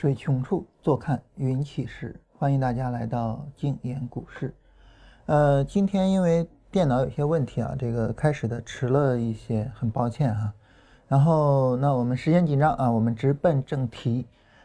水穷处，坐看云起时。欢迎大家来到静言股市。呃，今天因为电脑有些问题啊，这个开始的迟了一些，很抱歉哈。然后，那我们时间紧张啊，我们直奔正题。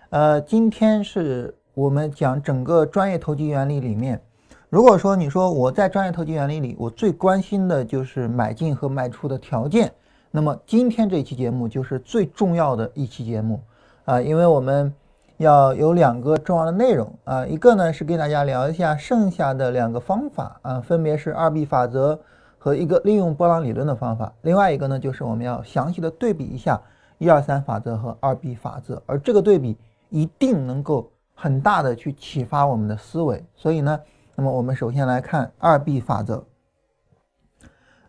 呃，今天是我们讲整个专业投机原理里面，如果说你说我在专业投机原理里，我最关心的就是买进和卖出的条件，那么今天这期节目就是最重要的一期节目啊，因为我们。要有两个重要的内容啊，一个呢是跟大家聊一下剩下的两个方法啊，分别是二 B 法则和一个利用波浪理论的方法。另外一个呢就是我们要详细的对比一下一二三法则和二 B 法则，而这个对比一定能够很大的去启发我们的思维。所以呢，那么我们首先来看二 B 法则。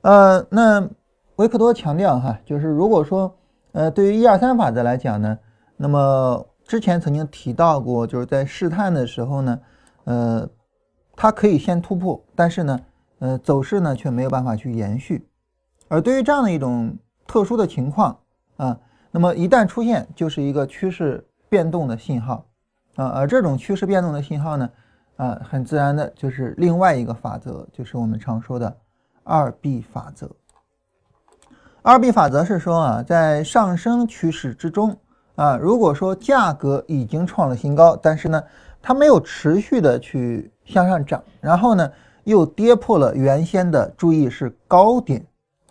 呃，那维克多强调哈，就是如果说呃对于一二三法则来讲呢，那么之前曾经提到过，就是在试探的时候呢，呃，它可以先突破，但是呢，呃，走势呢却没有办法去延续。而对于这样的一种特殊的情况啊，那么一旦出现，就是一个趋势变动的信号啊。而这种趋势变动的信号呢，啊，很自然的就是另外一个法则，就是我们常说的二 B 法则。二 B 法则是说啊，在上升趋势之中。啊，如果说价格已经创了新高，但是呢，它没有持续的去向上涨，然后呢，又跌破了原先的注意是高点，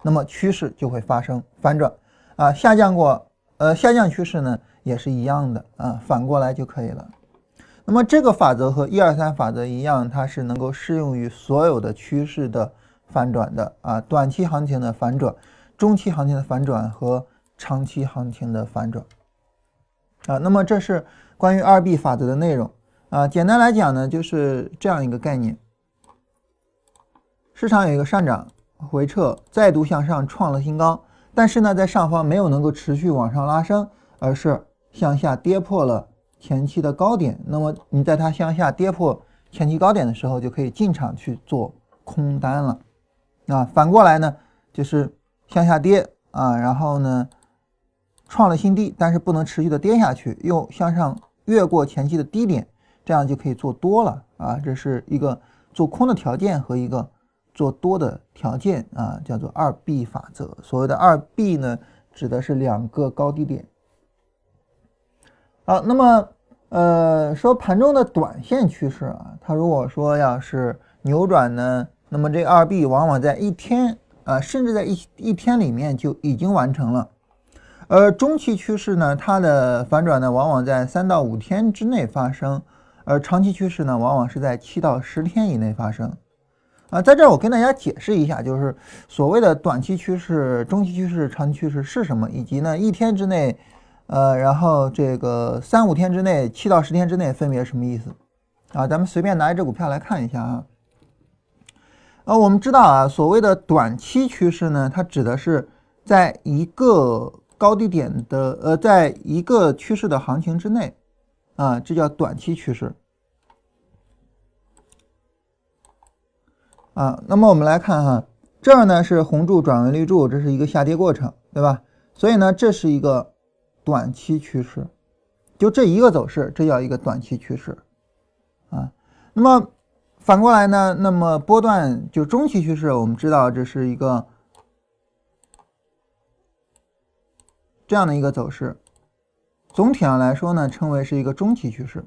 那么趋势就会发生反转。啊，下降过，呃，下降趋势呢也是一样的啊，反过来就可以了。那么这个法则和一二三法则一样，它是能够适用于所有的趋势的反转的啊，短期行情的反转、中期行情的反转和长期行情的反转。啊，那么这是关于二 B 法则的内容啊。简单来讲呢，就是这样一个概念：市场有一个上涨、回撤、再度向上创了新高，但是呢，在上方没有能够持续往上拉升，而是向下跌破了前期的高点。那么你在它向下跌破前期高点的时候，就可以进场去做空单了。啊，反过来呢，就是向下跌啊，然后呢。创了新低，但是不能持续的跌下去，又向上越过前期的低点，这样就可以做多了啊！这是一个做空的条件和一个做多的条件啊，叫做二 B 法则。所谓的二 B 呢，指的是两个高低点。好，那么呃，说盘中的短线趋势啊，它如果说要是扭转呢，那么这二 B 往往在一天啊，甚至在一一天里面就已经完成了。而中期趋势呢，它的反转呢，往往在三到五天之内发生；而长期趋势呢，往往是在七到十天以内发生。啊，在这儿我跟大家解释一下，就是所谓的短期趋势、中期趋势、长期趋势是什么，以及呢一天之内，呃，然后这个三五天之内、七到十天之内分别什么意思？啊，咱们随便拿一只股票来看一下啊。呃，我们知道啊，所谓的短期趋势呢，它指的是在一个高低点的呃，在一个趋势的行情之内，啊，这叫短期趋势。啊，那么我们来看哈，这儿呢是红柱转为绿柱，这是一个下跌过程，对吧？所以呢，这是一个短期趋势，就这一个走势，这叫一个短期趋势。啊，那么反过来呢，那么波段就中期趋势，我们知道这是一个。这样的一个走势，总体上来说呢，称为是一个中期趋势。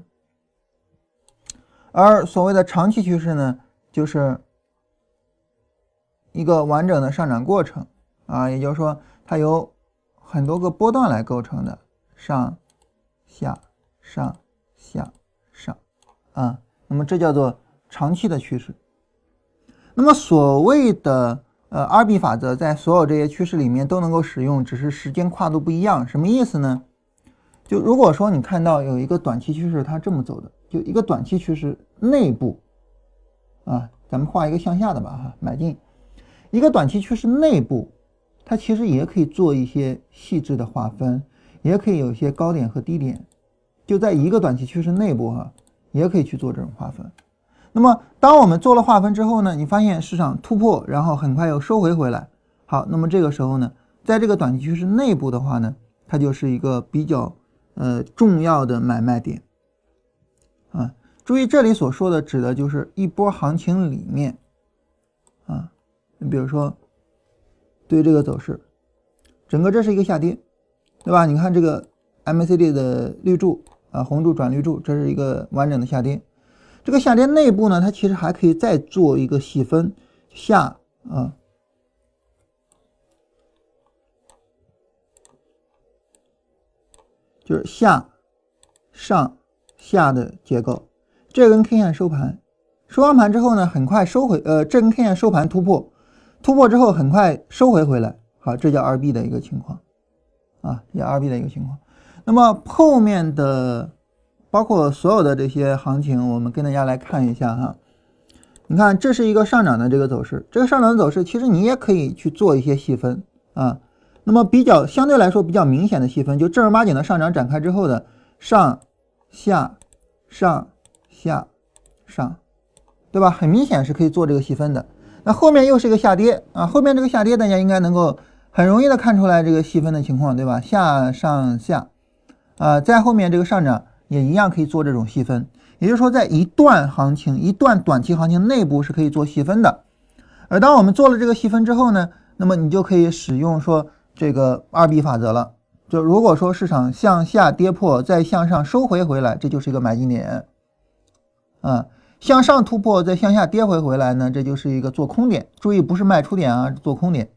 而所谓的长期趋势呢，就是一个完整的上涨过程啊，也就是说，它由很多个波段来构成的，上、下、上、下、上啊，那么这叫做长期的趋势。那么所谓的。呃，二 B 法则在所有这些趋势里面都能够使用，只是时间跨度不一样。什么意思呢？就如果说你看到有一个短期趋势，它这么走的，就一个短期趋势内部，啊，咱们画一个向下的吧，哈，买进一个短期趋势内部，它其实也可以做一些细致的划分，也可以有一些高点和低点，就在一个短期趋势内部，哈，也可以去做这种划分。那么，当我们做了划分之后呢，你发现市场突破，然后很快又收回回来。好，那么这个时候呢，在这个短期趋势内部的话呢，它就是一个比较呃重要的买卖点啊。注意这里所说的指的就是一波行情里面啊，你比如说对这个走势，整个这是一个下跌，对吧？你看这个 MACD 的绿柱啊，红柱转绿柱，这是一个完整的下跌。这个下跌内部呢，它其实还可以再做一个细分下啊。就是下、上、下的结构，这根 K 线收盘，收完盘之后呢，很快收回，呃，这根 K 线收盘突破，突破之后很快收回回来，好，这叫二 B 的一个情况，啊，叫二 B 的一个情况。那么后面的包括所有的这些行情，我们跟大家来看一下哈，你看这是一个上涨的这个走势，这个上涨的走势其实你也可以去做一些细分啊。那么比较相对来说比较明显的细分，就正儿八经的上涨展开之后的上下上下上，对吧？很明显是可以做这个细分的。那后面又是一个下跌啊，后面这个下跌大家应该能够很容易的看出来这个细分的情况，对吧？下上下啊，在后面这个上涨也一样可以做这种细分。也就是说，在一段行情、一段短期行情内部是可以做细分的。而当我们做了这个细分之后呢，那么你就可以使用说。这个二 B 法则了，就如果说市场向下跌破，再向上收回回来，这就是一个买进点，啊，向上突破再向下跌回回来呢，这就是一个做空点。注意，不是卖出点啊，做空点。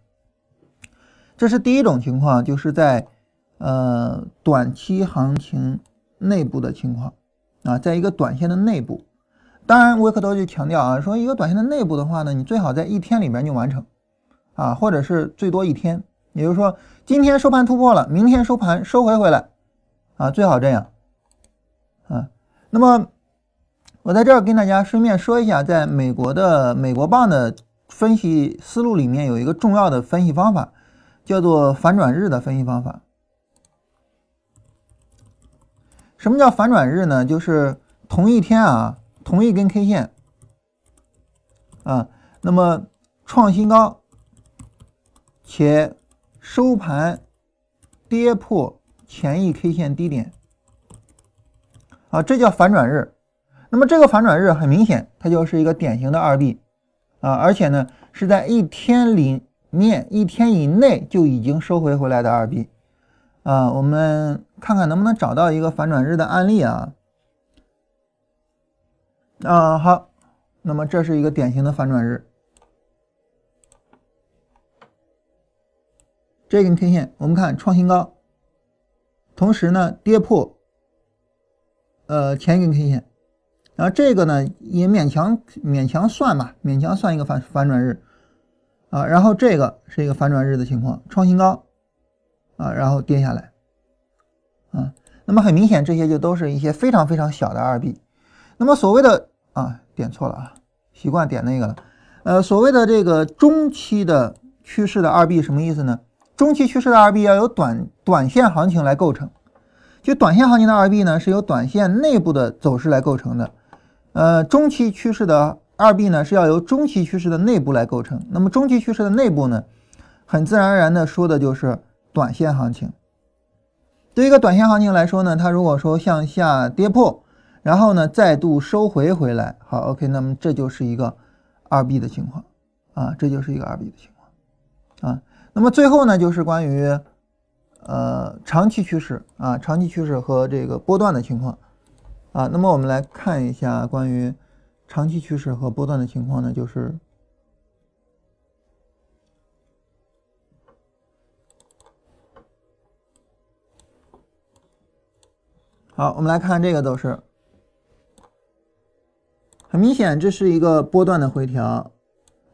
这是第一种情况，就是在呃短期行情内部的情况啊，在一个短线的内部。当然，维克多就强调啊，说一个短线的内部的话呢，你最好在一天里面就完成啊，或者是最多一天。也就是说，今天收盘突破了，明天收盘收回回来，啊，最好这样，啊，那么我在这儿跟大家顺便说一下，在美国的美国棒的分析思路里面有一个重要的分析方法，叫做反转日的分析方法。什么叫反转日呢？就是同一天啊，同一根 K 线，啊，那么创新高，且收盘跌破前一 K 线低点，啊，这叫反转日。那么这个反转日很明显，它就是一个典型的二 B，啊，而且呢是在一天里面一天以内就已经收回回来的二 B，啊，我们看看能不能找到一个反转日的案例啊。啊，好，那么这是一个典型的反转日。这根 K 线，我们看创新高，同时呢跌破，呃前一根 K 线，然后这个呢也勉强勉强算吧，勉强算一个反反转日。啊，然后这个是一个反转日的情况，创新高。啊，然后跌下来。啊，那么很明显这些就都是一些非常非常小的二 B，那么所谓的啊点错了啊，习惯点那个了，呃所谓的这个中期的趋势的二 B 什么意思呢？中期趋势的二 B 要由短短线行情来构成，就短线行情的二 B 呢，是由短线内部的走势来构成的。呃，中期趋势的二 B 呢，是要由中期趋势的内部来构成。那么中期趋势的内部呢，很自然而然的说的就是短线行情。对于一个短线行情来说呢，它如果说向下跌破，然后呢再度收回回来，好，OK，那么这就是一个二 B 的情况啊，这就是一个二 B 的情况啊。那么最后呢，就是关于呃长期趋势啊，长期趋势和这个波段的情况啊。那么我们来看一下关于长期趋势和波段的情况呢，就是好，我们来看这个走势，很明显这是一个波段的回调。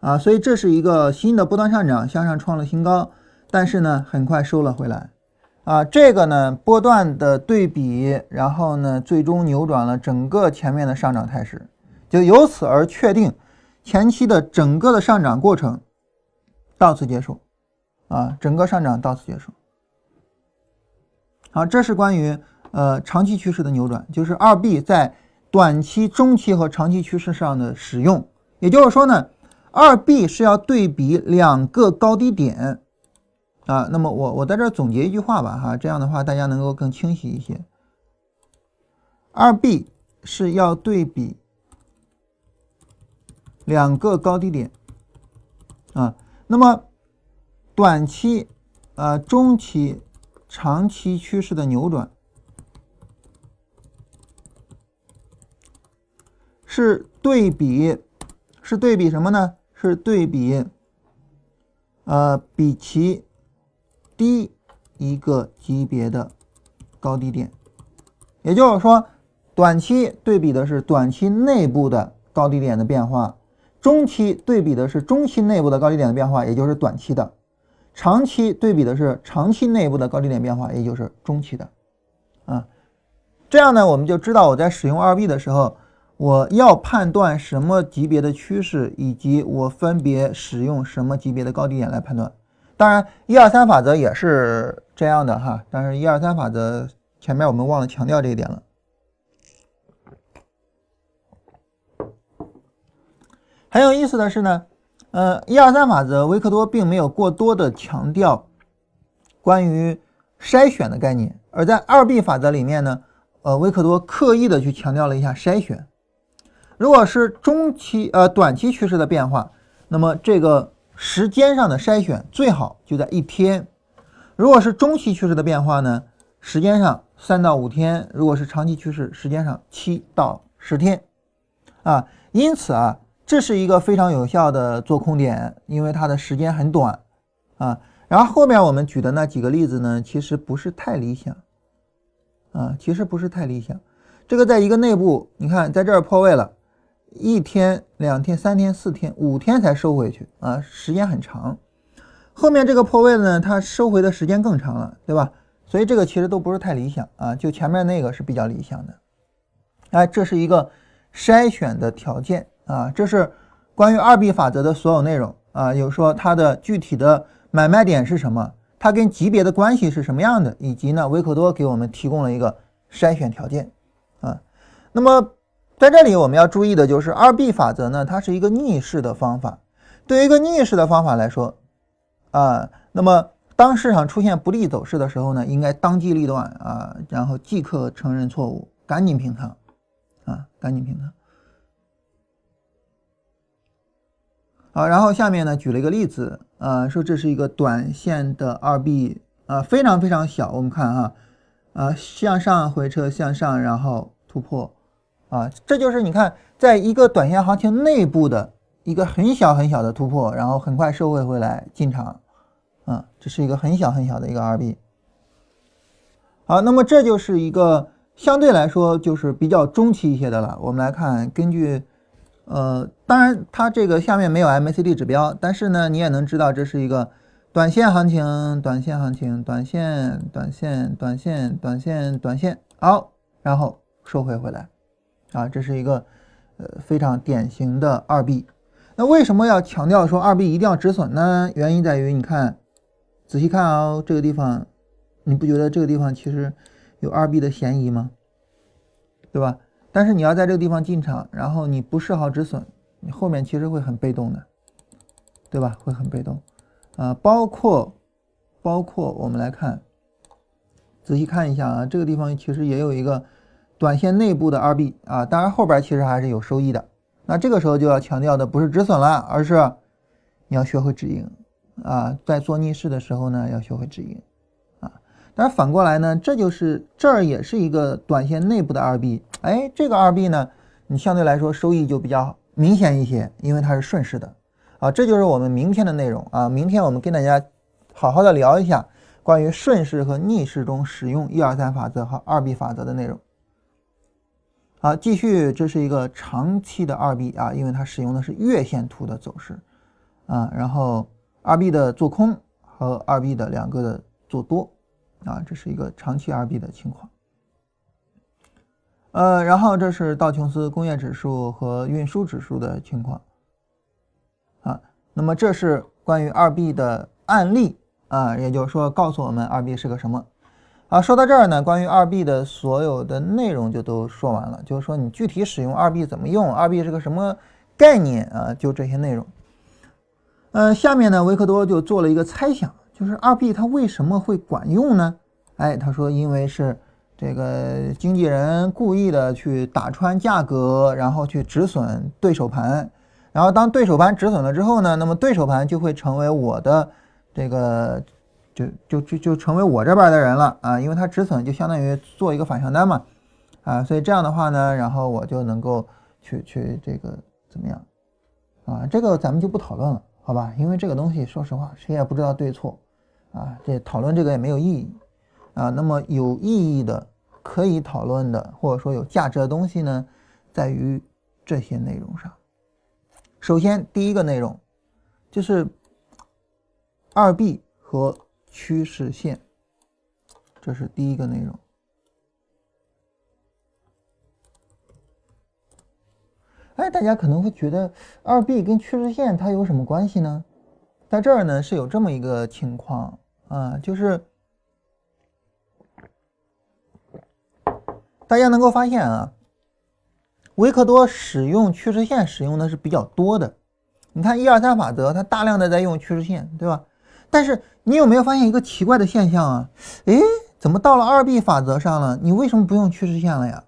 啊，所以这是一个新的波段上涨，向上创了新高，但是呢，很快收了回来。啊，这个呢，波段的对比，然后呢，最终扭转了整个前面的上涨态势，就由此而确定前期的整个的上涨过程到此结束。啊，整个上涨到此结束。好，这是关于呃长期趋势的扭转，就是二 B 在短期、中期和长期趋势上的使用。也就是说呢。二 B 是要对比两个高低点啊，那么我我在这儿总结一句话吧哈，这样的话大家能够更清晰一些二 B 是要对比两个高低点啊，那么短期、呃中期、长期趋势的扭转是对比，是对比什么呢？是对比呃比其低一个级别的高低点，也就是说。短期对比的是短期内部的高低点的变化，中期对比的是中期内部的高低点的变化，也就是短期的；长期对比的是长期内部的高低点变化，也就是中期的。啊，这样呢，我们就知道我在使用二 B 的时候，我要判断什么级别的趋势，以及我分别使用什么级别的高低点来判断。当然，一二三法则也是这样的哈，但是一二三法则前面我们忘了强调这一点了。很有意思的是呢，呃，一二三法则，维克多并没有过多的强调关于筛选的概念，而在二 B 法则里面呢，呃，维克多刻意的去强调了一下筛选。如果是中期呃短期趋势的变化，那么这个时间上的筛选最好就在一天；如果是中期趋势的变化呢，时间上三到五天；如果是长期趋势，时间上七到十天。啊，因此啊。这是一个非常有效的做空点，因为它的时间很短啊。然后后面我们举的那几个例子呢，其实不是太理想啊，其实不是太理想。这个在一个内部，你看在这儿破位了，一天、两天、三天、四天、五天才收回去啊，时间很长。后面这个破位呢，它收回的时间更长了，对吧？所以这个其实都不是太理想啊，就前面那个是比较理想的。哎，这是一个筛选的条件。啊，这是关于二 B 法则的所有内容啊，有说它的具体的买卖点是什么，它跟级别的关系是什么样的，以及呢，维克多给我们提供了一个筛选条件啊。那么在这里我们要注意的就是二 B 法则呢，它是一个逆势的方法。对于一个逆势的方法来说啊，那么当市场出现不利走势的时候呢，应该当机立断啊，然后即刻承认错误，赶紧平仓啊，赶紧平仓。好，然后下面呢举了一个例子，啊，说这是一个短线的二 B，啊，非常非常小。我们看哈，啊，向上回撤，向上，然后突破，啊，这就是你看，在一个短线行情内部的一个很小很小的突破，然后很快收回回来进场，啊，这是一个很小很小的一个二 B。好，那么这就是一个相对来说就是比较中期一些的了。我们来看，根据。呃，当然，它这个下面没有 MACD 指标，但是呢，你也能知道这是一个短线行情，短线行情，短线，短线，短线，短线，短线，好，然后收回回来，啊，这是一个呃非常典型的二 B。那为什么要强调说二 B 一定要止损呢？原因在于，你看，仔细看啊，这个地方，你不觉得这个地方其实有二 B 的嫌疑吗？对吧？但是你要在这个地方进场，然后你不设好止损，你后面其实会很被动的，对吧？会很被动，啊，包括包括我们来看，仔细看一下啊，这个地方其实也有一个短线内部的二 B 啊，当然后边其实还是有收益的。那这个时候就要强调的不是止损了，而是你要学会止盈啊，在做逆势的时候呢，要学会止盈啊。但是反过来呢，这就是这儿也是一个短线内部的二 B，哎，这个二 B 呢，你相对来说收益就比较明显一些，因为它是顺势的，啊，这就是我们明天的内容啊，明天我们跟大家好好的聊一下关于顺势和逆势中使用一二三法则和二 B 法则的内容。好，继续，这是一个长期的二 B 啊，因为它使用的是月线图的走势啊，然后二 B 的做空和二 B 的两个的做多。啊，这是一个长期二 B 的情况。呃，然后这是道琼斯工业指数和运输指数的情况。啊，那么这是关于二 B 的案例啊，也就是说告诉我们二 B 是个什么。啊，说到这儿呢，关于二 B 的所有的内容就都说完了，就是说你具体使用二 B 怎么用二 B 是个什么概念啊，就这些内容。呃，下面呢，维克多就做了一个猜想。就是二 B 它为什么会管用呢？哎，他说因为是这个经纪人故意的去打穿价格，然后去止损对手盘，然后当对手盘止损了之后呢，那么对手盘就会成为我的这个就就就就成为我这边的人了啊，因为它止损就相当于做一个反向单嘛，啊，所以这样的话呢，然后我就能够去去这个怎么样啊？这个咱们就不讨论了，好吧？因为这个东西说实话谁也不知道对错啊，这讨论这个也没有意义。啊，那么有意义的、可以讨论的，或者说有价值的东西呢，在于这些内容上。首先，第一个内容就是二 B 和趋势线，这是第一个内容。哎，大家可能会觉得二 B 跟趋势线它有什么关系呢？在这儿呢是有这么一个情况啊，就是。大家能够发现啊，维克多使用趋势线使用的是比较多的。你看一二三法则，它大量的在用趋势线，对吧？但是你有没有发现一个奇怪的现象啊？诶，怎么到了二 B 法则上了，你为什么不用趋势线了呀？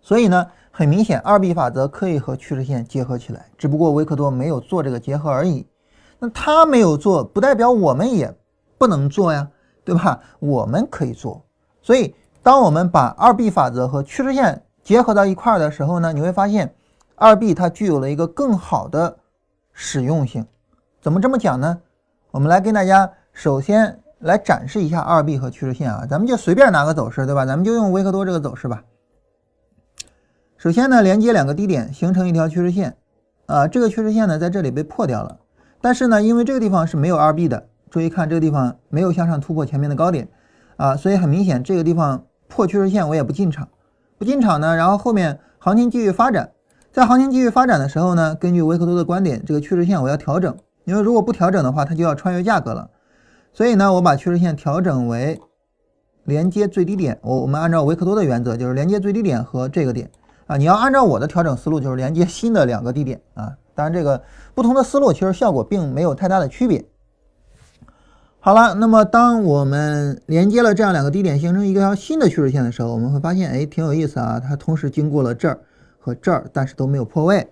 所以呢，很明显，二 B 法则可以和趋势线结合起来，只不过维克多没有做这个结合而已。那他没有做，不代表我们也不能做呀，对吧？我们可以做，所以。当我们把二 B 法则和趋势线结合到一块儿的时候呢，你会发现二 B 它具有了一个更好的使用性。怎么这么讲呢？我们来跟大家首先来展示一下二 B 和趋势线啊，咱们就随便拿个走势，对吧？咱们就用维克多这个走势吧。首先呢，连接两个低点形成一条趋势线啊，这个趋势线呢在这里被破掉了，但是呢，因为这个地方是没有二 B 的，注意看这个地方没有向上突破前面的高点啊，所以很明显这个地方。破趋势线我也不进场，不进场呢，然后后面行情继续发展，在行情继续发展的时候呢，根据维克多的观点，这个趋势线我要调整，因为如果不调整的话，它就要穿越价格了，所以呢，我把趋势线调整为连接最低点，我我们按照维克多的原则，就是连接最低点和这个点啊，你要按照我的调整思路，就是连接新的两个低点啊，当然这个不同的思路其实效果并没有太大的区别。好了，那么当我们连接了这样两个低点，形成一条新的趋势线的时候，我们会发现，哎，挺有意思啊。它同时经过了这儿和这儿，但是都没有破位。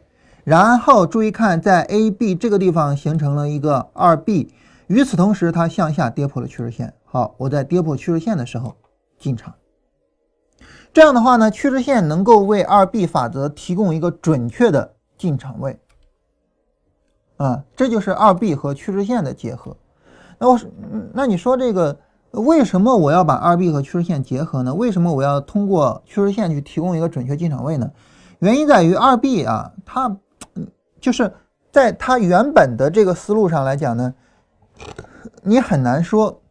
然后注意看，在 A、B 这个地方形成了一个二 B，与此同时，它向下跌破了趋势线。好，我在跌破趋势线的时候进场。这样的话呢，趋势线能够为二 B 法则提供一个准确的进场位。啊，这就是二 B 和趋势线的结合。那我，那你说这个为什么我要把二 B 和趋势线结合呢？为什么我要通过趋势线去提供一个准确进场位呢？原因在于二 B 啊，它就是在它原本的这个思路上来讲呢，你很难说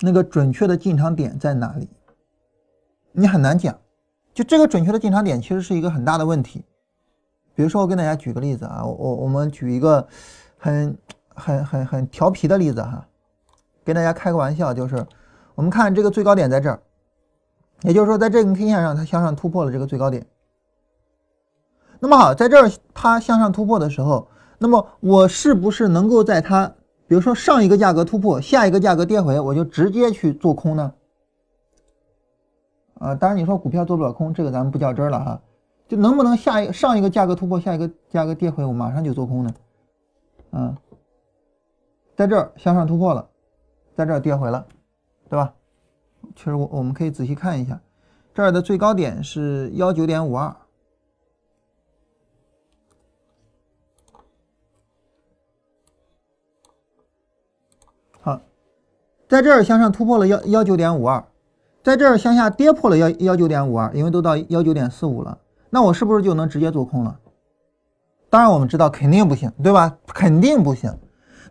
那个准确的进场点在哪里，你很难讲。就这个准确的进场点其实是一个很大的问题。比如说，我跟大家举个例子啊，我我们举一个很。很很很调皮的例子哈，跟大家开个玩笑，就是我们看这个最高点在这儿，也就是说在这根 K 线上它向上突破了这个最高点。那么好，在这儿它向上突破的时候，那么我是不是能够在它，比如说上一个价格突破，下一个价格跌回，我就直接去做空呢？啊，当然你说股票做不了空，这个咱们不较真了哈，就能不能下一上一个价格突破，下一个价格跌回，我马上就做空呢？嗯。在这儿向上突破了，在这儿跌回了，对吧？其实我我们可以仔细看一下，这儿的最高点是幺九点五二，在这儿向上突破了幺幺九点五二，在这儿向下跌破了幺幺九点五二，因为都到幺九点四五了，那我是不是就能直接做空了？当然我们知道肯定不行，对吧？肯定不行。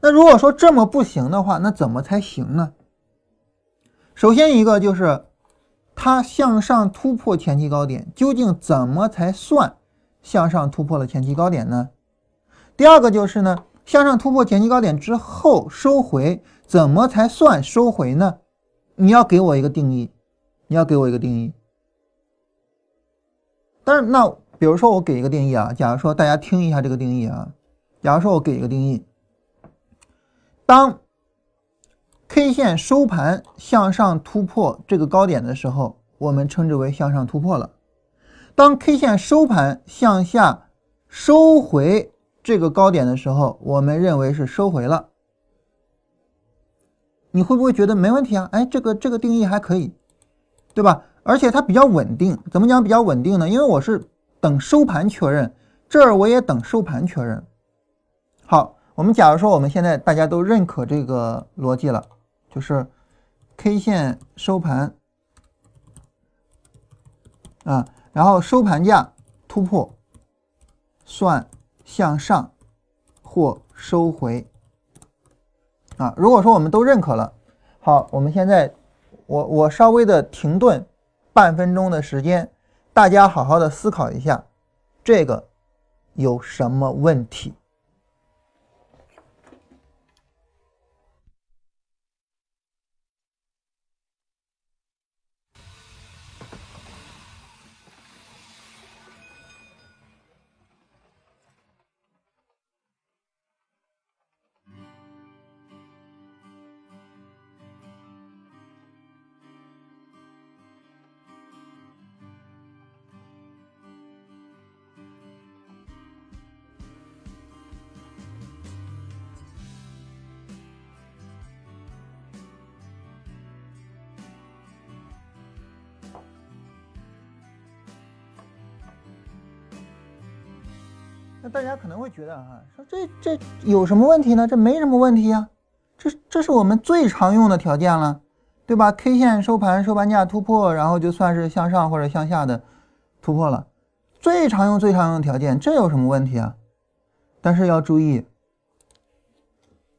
那如果说这么不行的话，那怎么才行呢？首先一个就是它向上突破前期高点，究竟怎么才算向上突破了前期高点呢？第二个就是呢，向上突破前期高点之后收回，怎么才算收回呢？你要给我一个定义，你要给我一个定义。但是那比如说我给一个定义啊，假如说大家听一下这个定义啊，假如说我给一个定义。当 K 线收盘向上突破这个高点的时候，我们称之为向上突破了。当 K 线收盘向下收回这个高点的时候，我们认为是收回了。你会不会觉得没问题啊？哎，这个这个定义还可以，对吧？而且它比较稳定。怎么讲比较稳定呢？因为我是等收盘确认，这儿我也等收盘确认。好，我们假如说我们现在大家都认可这个逻辑了，就是 K 线收盘啊，然后收盘价突破，算向上或收回。啊，如果说我们都认可了，好，我们现在我我稍微的停顿半分钟的时间，大家好好的思考一下，这个有什么问题？觉得啊，说这这有什么问题呢？这没什么问题呀，这这是我们最常用的条件了，对吧？K 线收盘收盘价突破，然后就算是向上或者向下的突破了，最常用最常用的条件，这有什么问题啊？但是要注意，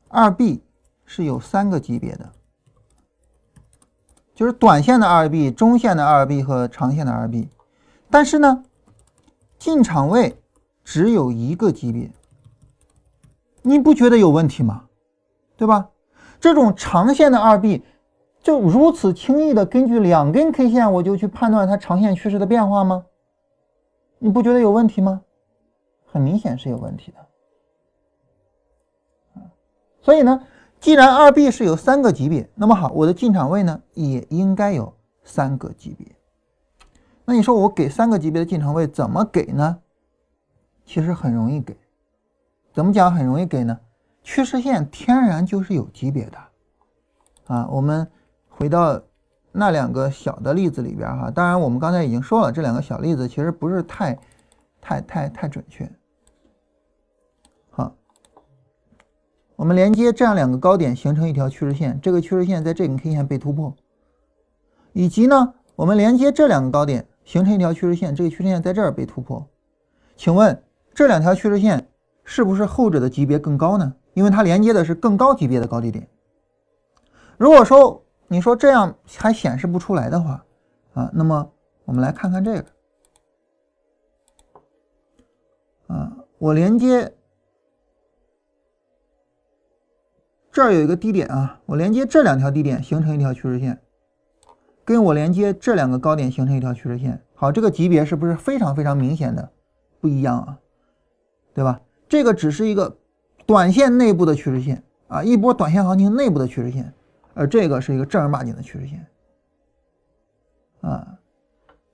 二 B 是有三个级别的，就是短线的二 B、中线的二 B 和长线的二 B，但是呢，进场位。只有一个级别，你不觉得有问题吗？对吧？这种长线的二 B 就如此轻易的根据两根 K 线我就去判断它长线趋势的变化吗？你不觉得有问题吗？很明显是有问题的。所以呢，既然二 B 是有三个级别，那么好，我的进场位呢也应该有三个级别。那你说我给三个级别的进场位怎么给呢？其实很容易给，怎么讲很容易给呢？趋势线天然就是有级别的，啊，我们回到那两个小的例子里边哈，当然我们刚才已经说了，这两个小例子其实不是太、太、太、太准确。好，我们连接这样两个高点形成一条趋势线，这个趋势线在这根 K 线被突破，以及呢，我们连接这两个高点形成一条趋势线，这个趋势线在这儿被突破，请问？这两条趋势线是不是后者的级别更高呢？因为它连接的是更高级别的高低点。如果说你说这样还显示不出来的话，啊，那么我们来看看这个，啊，我连接这儿有一个低点啊，我连接这两条低点形成一条趋势线，跟我连接这两个高点形成一条趋势线，好，这个级别是不是非常非常明显的不一样啊？对吧？这个只是一个短线内部的趋势线啊，一波短线行情内部的趋势线，而这个是一个正儿八经的趋势线啊，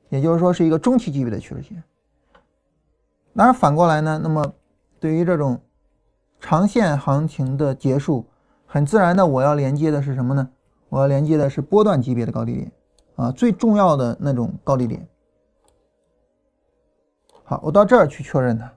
也就是说是一个中期级别的趋势线。当然反过来呢，那么对于这种长线行情的结束，很自然的我要连接的是什么呢？我要连接的是波段级别的高低点啊，最重要的那种高低点。好，我到这儿去确认它。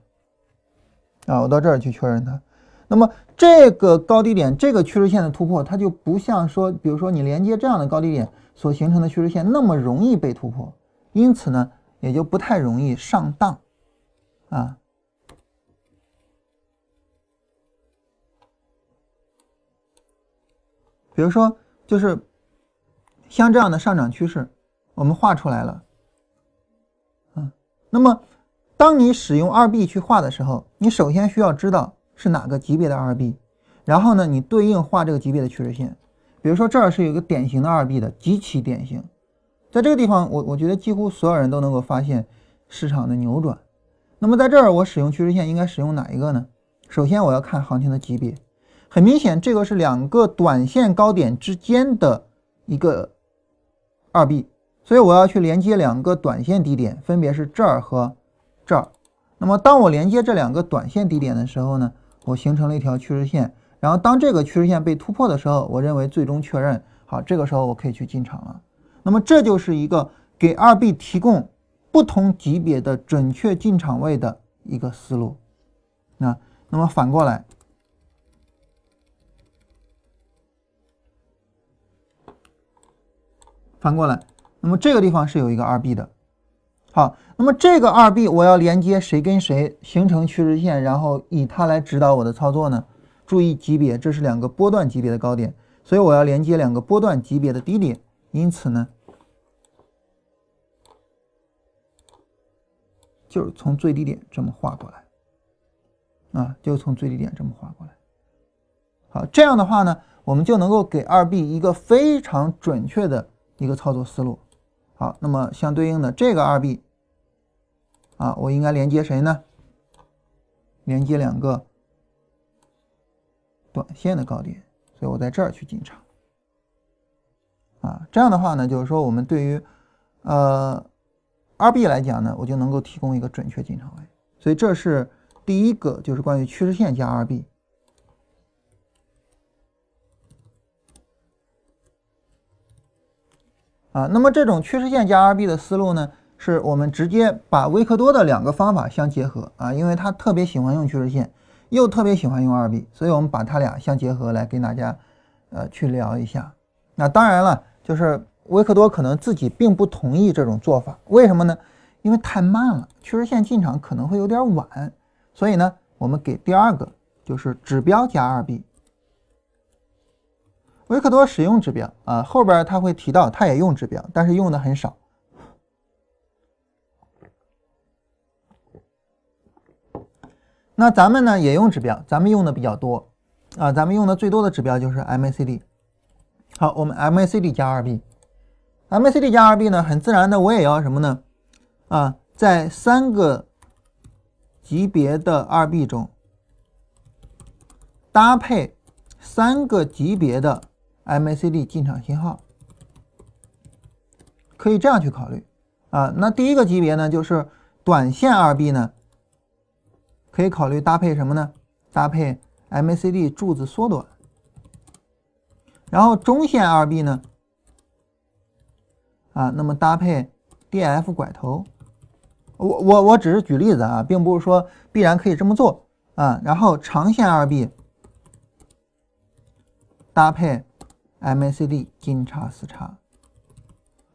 啊，我到这儿去确认它，那么这个高低点，这个趋势线的突破，它就不像说，比如说你连接这样的高低点所形成的趋势线那么容易被突破，因此呢，也就不太容易上当啊。比如说，就是像这样的上涨趋势，我们画出来了，嗯，那么。当你使用二 B 去画的时候，你首先需要知道是哪个级别的二 B，然后呢，你对应画这个级别的趋势线。比如说这儿是有一个典型的二 B 的，极其典型。在这个地方，我我觉得几乎所有人都能够发现市场的扭转。那么在这儿，我使用趋势线应该使用哪一个呢？首先我要看行情的级别，很明显，这个是两个短线高点之间的一个二 B，所以我要去连接两个短线低点，分别是这儿和这儿。那么当我连接这两个短线低点的时候呢，我形成了一条趋势线。然后当这个趋势线被突破的时候，我认为最终确认好，这个时候我可以去进场了。那么这就是一个给二 B 提供不同级别的准确进场位的一个思路。那那么反过来，反过来，那么这个地方是有一个二 B 的。好，那么这个二 B 我要连接谁跟谁形成趋势线，然后以它来指导我的操作呢？注意级别，这是两个波段级别的高点，所以我要连接两个波段级别的低点，因此呢，就是从最低点这么画过来，啊，就从最低点这么画过来。好，这样的话呢，我们就能够给二 B 一个非常准确的一个操作思路。好，那么相对应的这个二 B，啊，我应该连接谁呢？连接两个。短线的高点，所以我在这儿去进场，啊，这样的话呢，就是说我们对于呃二 B 来讲呢，我就能够提供一个准确进场位，所以这是第一个，就是关于趋势线加二 B，啊，那么这种趋势线加二 B 的思路呢，是我们直接把维克多的两个方法相结合啊，因为他特别喜欢用趋势线。又特别喜欢用二 B，所以我们把它俩相结合来跟大家，呃，去聊一下。那当然了，就是维克多可能自己并不同意这种做法，为什么呢？因为太慢了，趋势线进场可能会有点晚。所以呢，我们给第二个就是指标加二 B。维克多使用指标啊，后边他会提到他也用指标，但是用的很少。那咱们呢也用指标，咱们用的比较多啊，咱们用的最多的指标就是 MACD。好，我们 MACD 加二 B，MACD 加二 B 呢，很自然的我也要什么呢？啊，在三个级别的二 B 中搭配三个级别的 MACD 进场信号，可以这样去考虑啊。那第一个级别呢，就是短线二 B 呢。可以考虑搭配什么呢？搭配 MACD 柱子缩短，然后中线二 B 呢？啊，那么搭配 DF 拐头。我我我只是举例子啊，并不是说必然可以这么做啊。然后长线二 B 搭配 MACD 金叉死叉。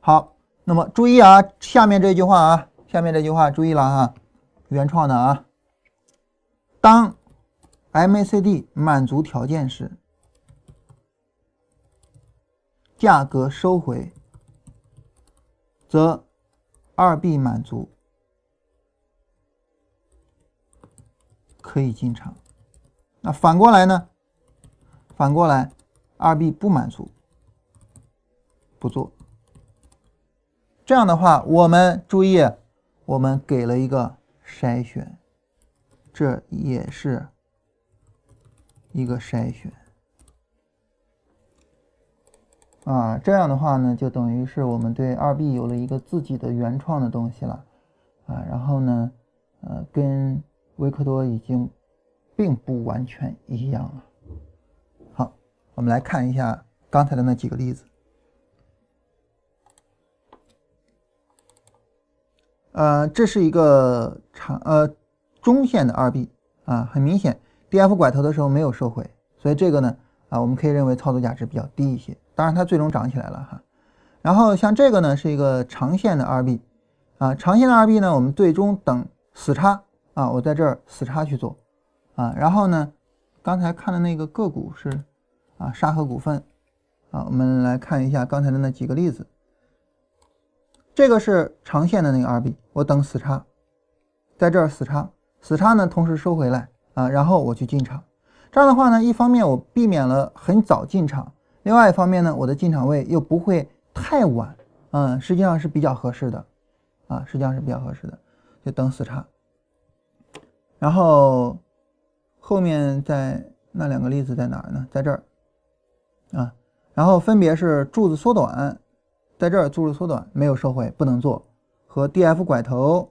好，那么注意啊，下面这句话啊，下面这句话注意了哈，原创的啊。当 MACD 满足条件时，价格收回，则二 B 满足，可以进场。那反过来呢？反过来，二 B 不满足，不做。这样的话，我们注意，我们给了一个筛选。这也是一个筛选啊，这样的话呢，就等于是我们对二 B 有了一个自己的原创的东西了啊。然后呢，呃，跟维克多已经并不完全一样了。好，我们来看一下刚才的那几个例子。呃，这是一个长呃。中线的二 B 啊，很明显，DF 拐头的时候没有收回，所以这个呢啊，我们可以认为操作价值比较低一些。当然它最终涨起来了哈。然后像这个呢是一个长线的二 B 啊，长线的二 B 呢，我们最终等死叉啊，我在这儿死叉去做啊。然后呢，刚才看的那个个股是啊沙河股份啊，我们来看一下刚才的那几个例子。这个是长线的那个二 B，我等死叉，在这儿死叉。死叉呢，同时收回来啊，然后我去进场。这样的话呢，一方面我避免了很早进场，另外一方面呢，我的进场位又不会太晚，嗯，实际上是比较合适的，啊，实际上是比较合适的，就等死叉。然后后面在那两个例子在哪儿呢？在这儿啊，然后分别是柱子缩短，在这儿柱子缩短没有收回，不能做，和 DF 拐头，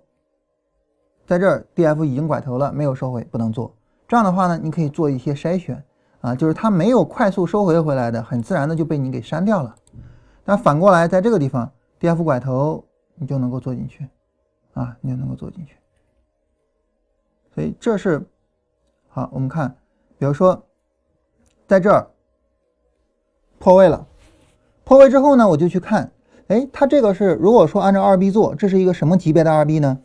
在这儿 DF 已经拐头了，没有收回，不能做。这样的话呢，你可以做一些筛选啊，就是它没有快速收回回来的，很自然的就被你给删掉了。但反过来，在这个地方 DF 拐头，你就能够做进去啊，你就能够做进去。所以这是好，我们看，比如说在这儿破位了，破位之后呢，我就去看，哎，它这个是如果说按照二 B 做，这是一个什么级别的二 B 呢？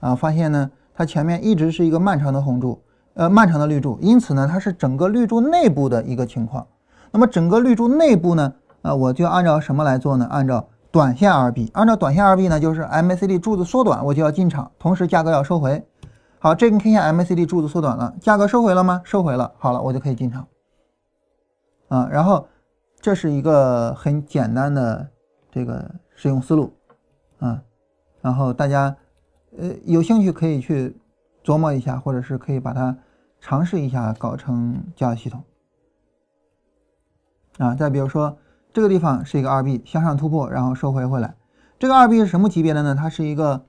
啊，发现呢，它前面一直是一个漫长的红柱，呃，漫长的绿柱，因此呢，它是整个绿柱内部的一个情况。那么整个绿柱内部呢，啊，我就按照什么来做呢？按照短线二 B，按照短线二 B 呢，就是 MACD 柱子缩短，我就要进场，同时价格要收回。好，这根 K 线 MACD 柱子缩短了，价格收回了吗？收回了。好了，我就可以进场。啊，然后这是一个很简单的这个使用思路啊，然后大家呃有兴趣可以去琢磨一下，或者是可以把它尝试一下搞成交易系统。啊，再比如说这个地方是一个二 B 向上突破，然后收回回来，这个二 B 是什么级别的呢？它是一个。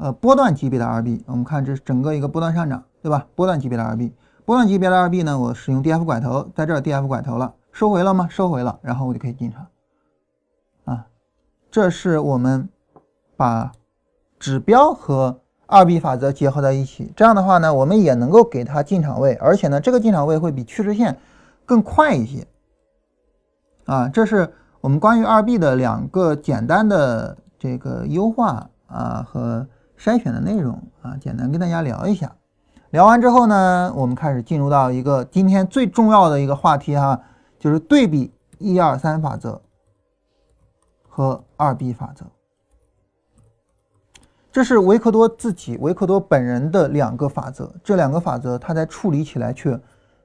呃，波段级别的二 B，我们看这是整个一个波段上涨，对吧？波段级别的二 B，波段级别的二 B 呢，我使用 D F 拐头，在这儿 D F 拐头了，收回了吗？收回了，然后我就可以进场。啊，这是我们把指标和二 B 法则结合在一起，这样的话呢，我们也能够给它进场位，而且呢，这个进场位会比趋势线更快一些。啊，这是我们关于二 B 的两个简单的这个优化啊和。筛选的内容啊，简单跟大家聊一下。聊完之后呢，我们开始进入到一个今天最重要的一个话题哈，就是对比一二三法则和二 B 法则。这是维克多自己，维克多本人的两个法则。这两个法则他在处理起来却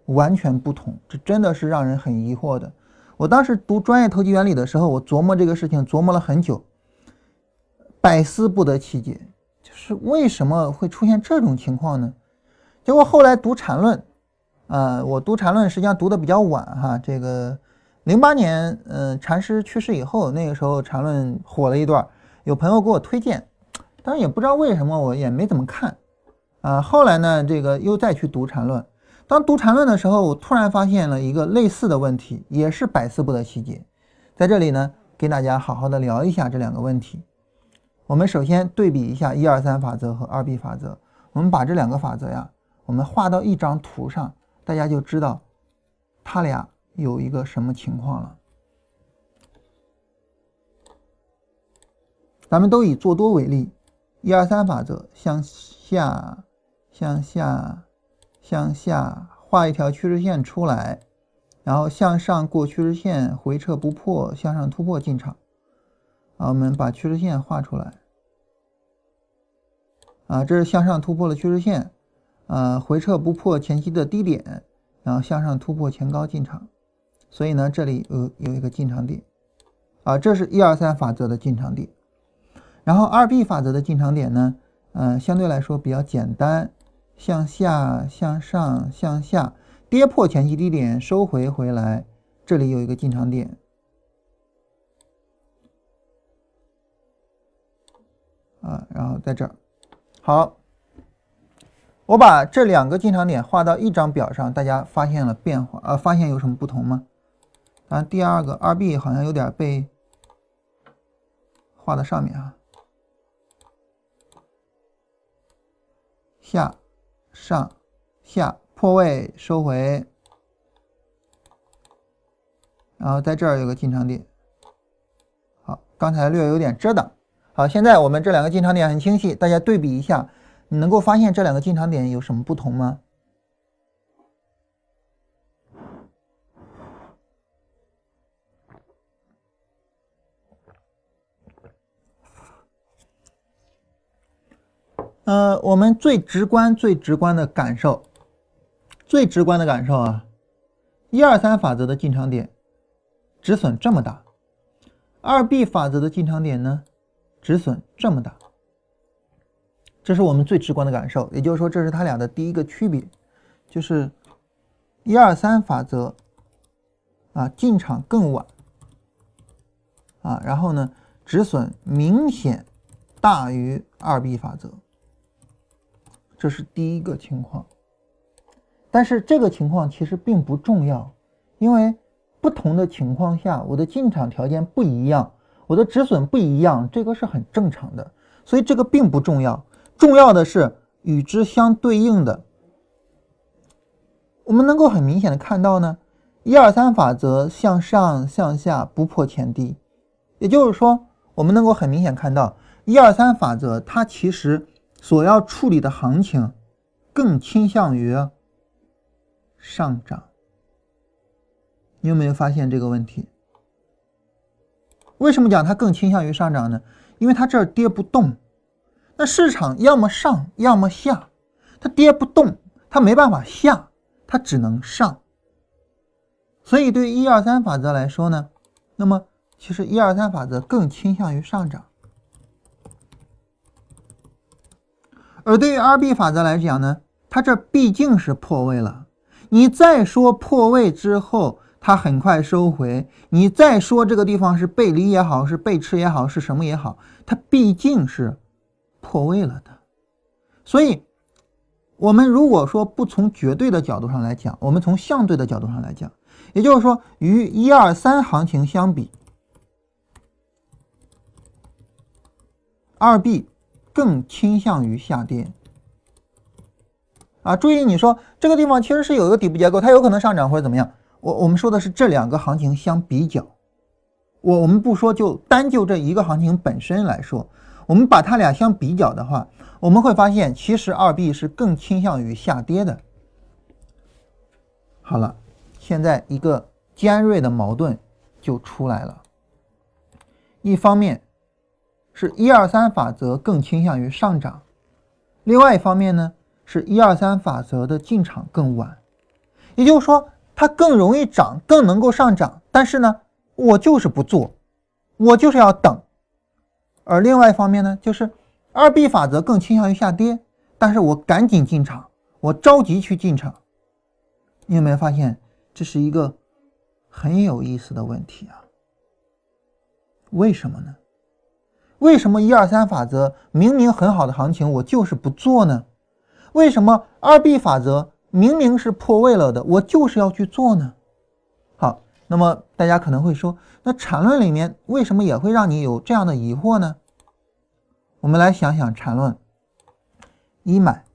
完全不同，这真的是让人很疑惑的。我当时读专业投机原理的时候，我琢磨这个事情琢磨了很久，百思不得其解。就是为什么会出现这种情况呢？结果后来读缠论，啊，我读缠论实际上读的比较晚哈。这个零八年，嗯，禅师去世以后，那个时候缠论火了一段，有朋友给我推荐，当然也不知道为什么，我也没怎么看，啊，后来呢，这个又再去读缠论，当读缠论的时候，我突然发现了一个类似的问题，也是百思不得其解，在这里呢，给大家好好的聊一下这两个问题。我们首先对比一下一二三法则和二 B 法则。我们把这两个法则呀，我们画到一张图上，大家就知道它俩有一个什么情况了。咱们都以做多为例，一二三法则向下、向下、向下画一条趋势线出来，然后向上过趋势线回撤不破，向上突破进场。啊，我们把趋势线画出来。啊，这是向上突破了趋势线，啊，回撤不破前期的低点，然后向上突破前高进场，所以呢，这里有有一个进场点，啊，这是一二三法则的进场点，然后二 B 法则的进场点呢，嗯，相对来说比较简单，向下、向上、向下跌破前期低点收回回来，这里有一个进场点，啊，然后在这儿。好，我把这两个进场点画到一张表上，大家发现了变化啊？发现有什么不同吗？啊，第二个二 B 好像有点被画到上面啊，下、上、下破位收回，然后在这儿有个进场点。好，刚才略有点遮挡。好，现在我们这两个进场点很清晰，大家对比一下，你能够发现这两个进场点有什么不同吗？呃，我们最直观、最直观的感受，最直观的感受啊，一二三法则的进场点止损这么大，二 B 法则的进场点呢？止损这么大，这是我们最直观的感受。也就是说，这是它俩的第一个区别，就是一二三法则啊进场更晚啊，然后呢止损明显大于二 B 法则，这是第一个情况。但是这个情况其实并不重要，因为不同的情况下，我的进场条件不一样，我的止损不一样，这个是很正常的，所以这个并不重要。重要的是与之相对应的，我们能够很明显的看到呢，一二三法则向上向下不破前低，也就是说，我们能够很明显看到一二三法则它其实所要处理的行情更倾向于。上涨，你有没有发现这个问题？为什么讲它更倾向于上涨呢？因为它这儿跌不动，那市场要么上要么下，它跌不动，它没办法下，它只能上。所以对一二三法则来说呢，那么其实一二三法则更倾向于上涨，而对于二 B 法则来讲呢，它这毕竟是破位了。你再说破位之后，它很快收回。你再说这个地方是背离也好，是背驰也好，是什么也好，它毕竟是破位了的。所以，我们如果说不从绝对的角度上来讲，我们从相对的角度上来讲，也就是说，与一二三行情相比，二 B 更倾向于下跌。啊，注意，你说这个地方其实是有一个底部结构，它有可能上涨或者怎么样。我我们说的是这两个行情相比较，我我们不说就单就这一个行情本身来说，我们把它俩相比较的话，我们会发现其实二 B 是更倾向于下跌的。好了，现在一个尖锐的矛盾就出来了，一方面是一二三法则更倾向于上涨，另外一方面呢？是一二三法则的进场更晚，也就是说它更容易涨，更能够上涨。但是呢，我就是不做，我就是要等。而另外一方面呢，就是二 B 法则更倾向于下跌，但是我赶紧进场，我着急去进场。你有没有发现这是一个很有意思的问题啊？为什么呢？为什么一二三法则明明很好的行情，我就是不做呢？为什么二 B 法则明明是破位了的，我就是要去做呢？好，那么大家可能会说，那缠论里面为什么也会让你有这样的疑惑呢？我们来想想缠论，一买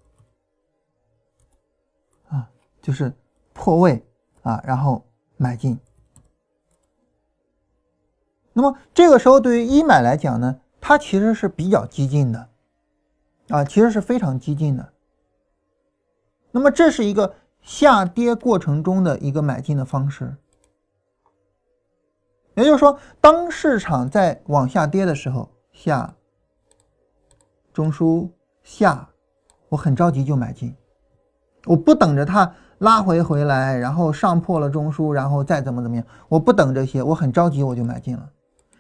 啊，就是破位啊，然后买进。那么这个时候对于一买来讲呢，它其实是比较激进的啊，其实是非常激进的。那么这是一个下跌过程中的一个买进的方式，也就是说，当市场在往下跌的时候，下中枢下，我很着急就买进，我不等着它拉回回来，然后上破了中枢，然后再怎么怎么样，我不等这些，我很着急我就买进了，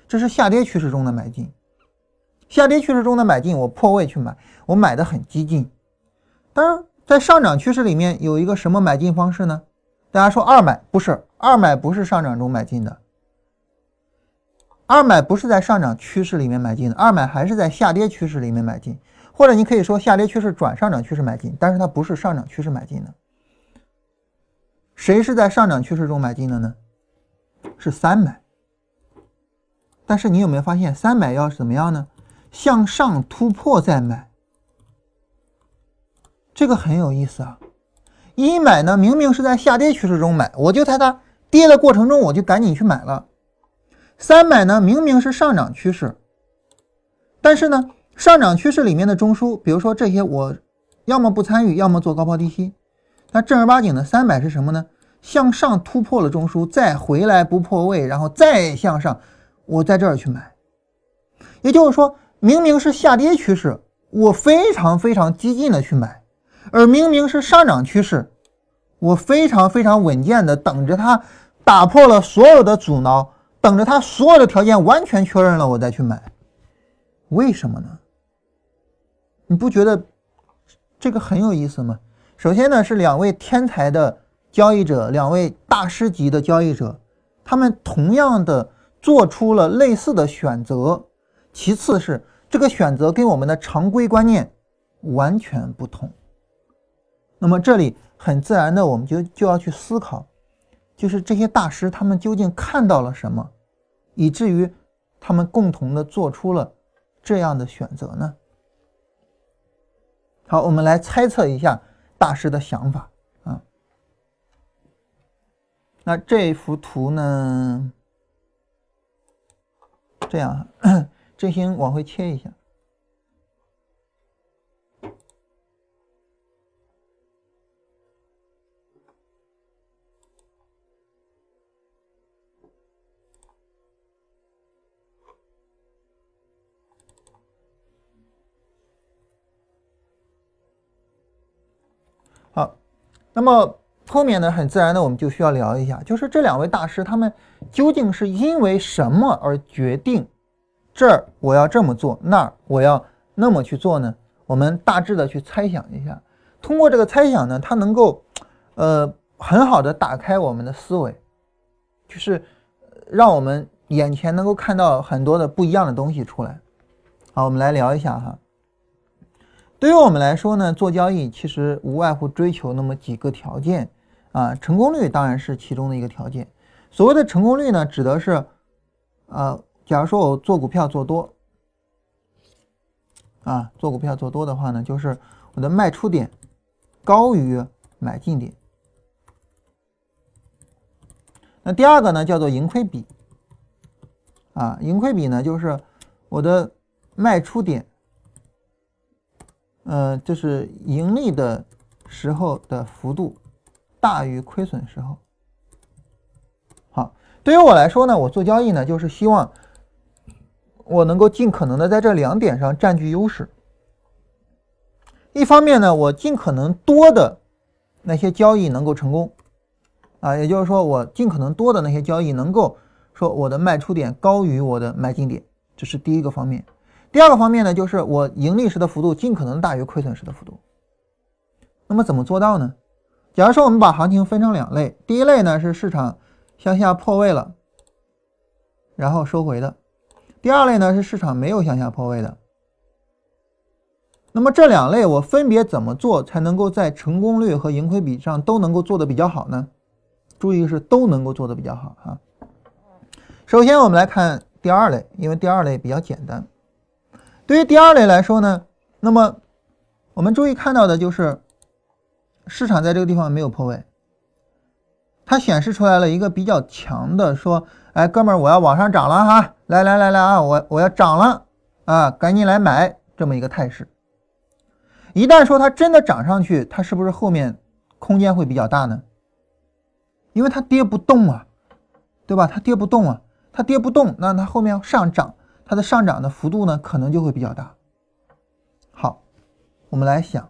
这是下跌趋势中的买进，下跌趋势中的买进，我破位去买，我买的很激进，当然。在上涨趋势里面有一个什么买进方式呢？大家说二买不是二买不是上涨中买进的，二买不是在上涨趋势里面买进的，二买还是在下跌趋势里面买进，或者你可以说下跌趋势转上涨趋势买进，但是它不是上涨趋势买进的。谁是在上涨趋势中买进的呢？是三买。但是你有没有发现三买要怎么样呢？向上突破再买。这个很有意思啊，一买呢，明明是在下跌趋势中买，我就在它跌的过程中，我就赶紧去买了。三买呢，明明是上涨趋势，但是呢，上涨趋势里面的中枢，比如说这些，我要么不参与，要么做高抛低吸。那正儿八经的三买是什么呢？向上突破了中枢，再回来不破位，然后再向上，我在这儿去买。也就是说，明明是下跌趋势，我非常非常激进的去买。而明明是上涨趋势，我非常非常稳健的等着它打破了所有的阻挠，等着它所有的条件完全确认了，我再去买。为什么呢？你不觉得这个很有意思吗？首先呢，是两位天才的交易者，两位大师级的交易者，他们同样的做出了类似的选择。其次是这个选择跟我们的常规观念完全不同。那么这里很自然的，我们就就要去思考，就是这些大师他们究竟看到了什么，以至于他们共同的做出了这样的选择呢？好，我们来猜测一下大师的想法啊。那这幅图呢？这样，振兴往回切一下。好那么后面呢，很自然的，我们就需要聊一下，就是这两位大师他们究竟是因为什么而决定这儿我要这么做，那儿我要那么去做呢？我们大致的去猜想一下，通过这个猜想呢，它能够呃很好的打开我们的思维，就是让我们眼前能够看到很多的不一样的东西出来。好，我们来聊一下哈。对于我们来说呢，做交易其实无外乎追求那么几个条件啊，成功率当然是其中的一个条件。所谓的成功率呢，指的是，呃，假如说我做股票做多，啊，做股票做多的话呢，就是我的卖出点高于买进点。那第二个呢，叫做盈亏比，啊，盈亏比呢，就是我的卖出点。呃，就是盈利的时候的幅度大于亏损时候。好，对于我来说呢，我做交易呢，就是希望我能够尽可能的在这两点上占据优势。一方面呢，我尽可能多的那些交易能够成功，啊，也就是说，我尽可能多的那些交易能够说我的卖出点高于我的买进点，这是第一个方面。第二个方面呢，就是我盈利时的幅度尽可能大于亏损时的幅度。那么怎么做到呢？假如说我们把行情分成两类，第一类呢是市场向下破位了，然后收回的；第二类呢是市场没有向下破位的。那么这两类我分别怎么做才能够在成功率和盈亏比上都能够做得比较好呢？注意是都能够做得比较好哈。首先我们来看第二类，因为第二类比较简单。对于第二类来说呢，那么我们注意看到的就是市场在这个地方没有破位，它显示出来了一个比较强的说，哎，哥们儿，我要往上涨了哈，来来来来啊，我我要涨了啊，赶紧来买这么一个态势。一旦说它真的涨上去，它是不是后面空间会比较大呢？因为它跌不动啊，对吧？它跌不动啊，它跌不动，那它后面要上涨。它的上涨的幅度呢，可能就会比较大。好，我们来想，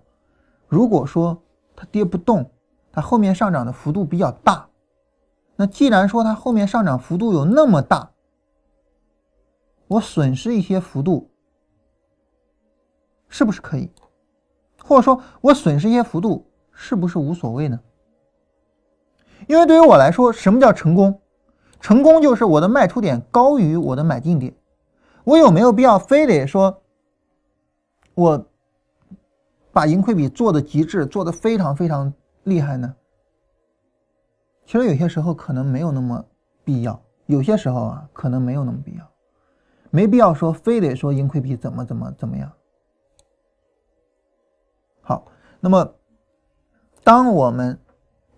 如果说它跌不动，它后面上涨的幅度比较大，那既然说它后面上涨幅度有那么大，我损失一些幅度，是不是可以？或者说我损失一些幅度，是不是无所谓呢？因为对于我来说，什么叫成功？成功就是我的卖出点高于我的买进点。我有没有必要非得说，我把盈亏比做的极致，做的非常非常厉害呢？其实有些时候可能没有那么必要，有些时候啊，可能没有那么必要，没必要说非得说盈亏比怎么怎么怎么样。好，那么当我们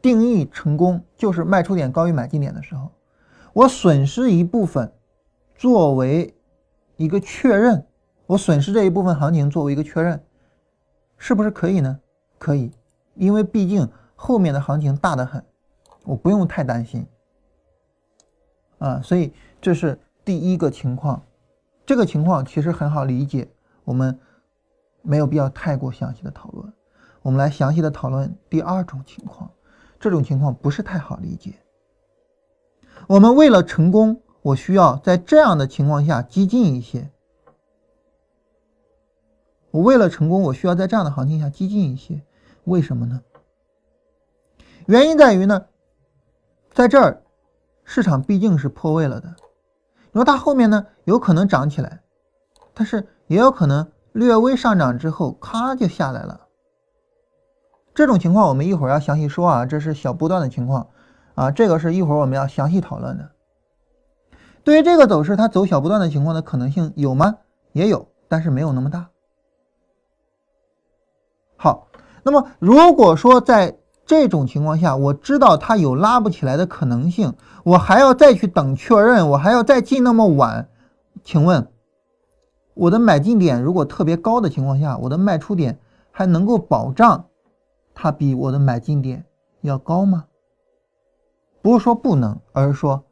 定义成功就是卖出点高于买进点的时候，我损失一部分作为。一个确认，我损失这一部分行情作为一个确认，是不是可以呢？可以，因为毕竟后面的行情大得很，我不用太担心啊。所以这是第一个情况，这个情况其实很好理解，我们没有必要太过详细的讨论。我们来详细的讨论第二种情况，这种情况不是太好理解。我们为了成功。我需要在这样的情况下激进一些。我为了成功，我需要在这样的行情下激进一些。为什么呢？原因在于呢，在这儿市场毕竟是破位了的，你说它后面呢有可能涨起来，但是也有可能略微上涨之后咔就下来了。这种情况我们一会儿要详细说啊，这是小波段的情况啊，这个是一会儿我们要详细讨论的。对于这个走势，它走小波段的情况的可能性有吗？也有，但是没有那么大。好，那么如果说在这种情况下，我知道它有拉不起来的可能性，我还要再去等确认，我还要再进那么晚，请问我的买进点如果特别高的情况下，我的卖出点还能够保障它比我的买进点要高吗？不是说不能，而是说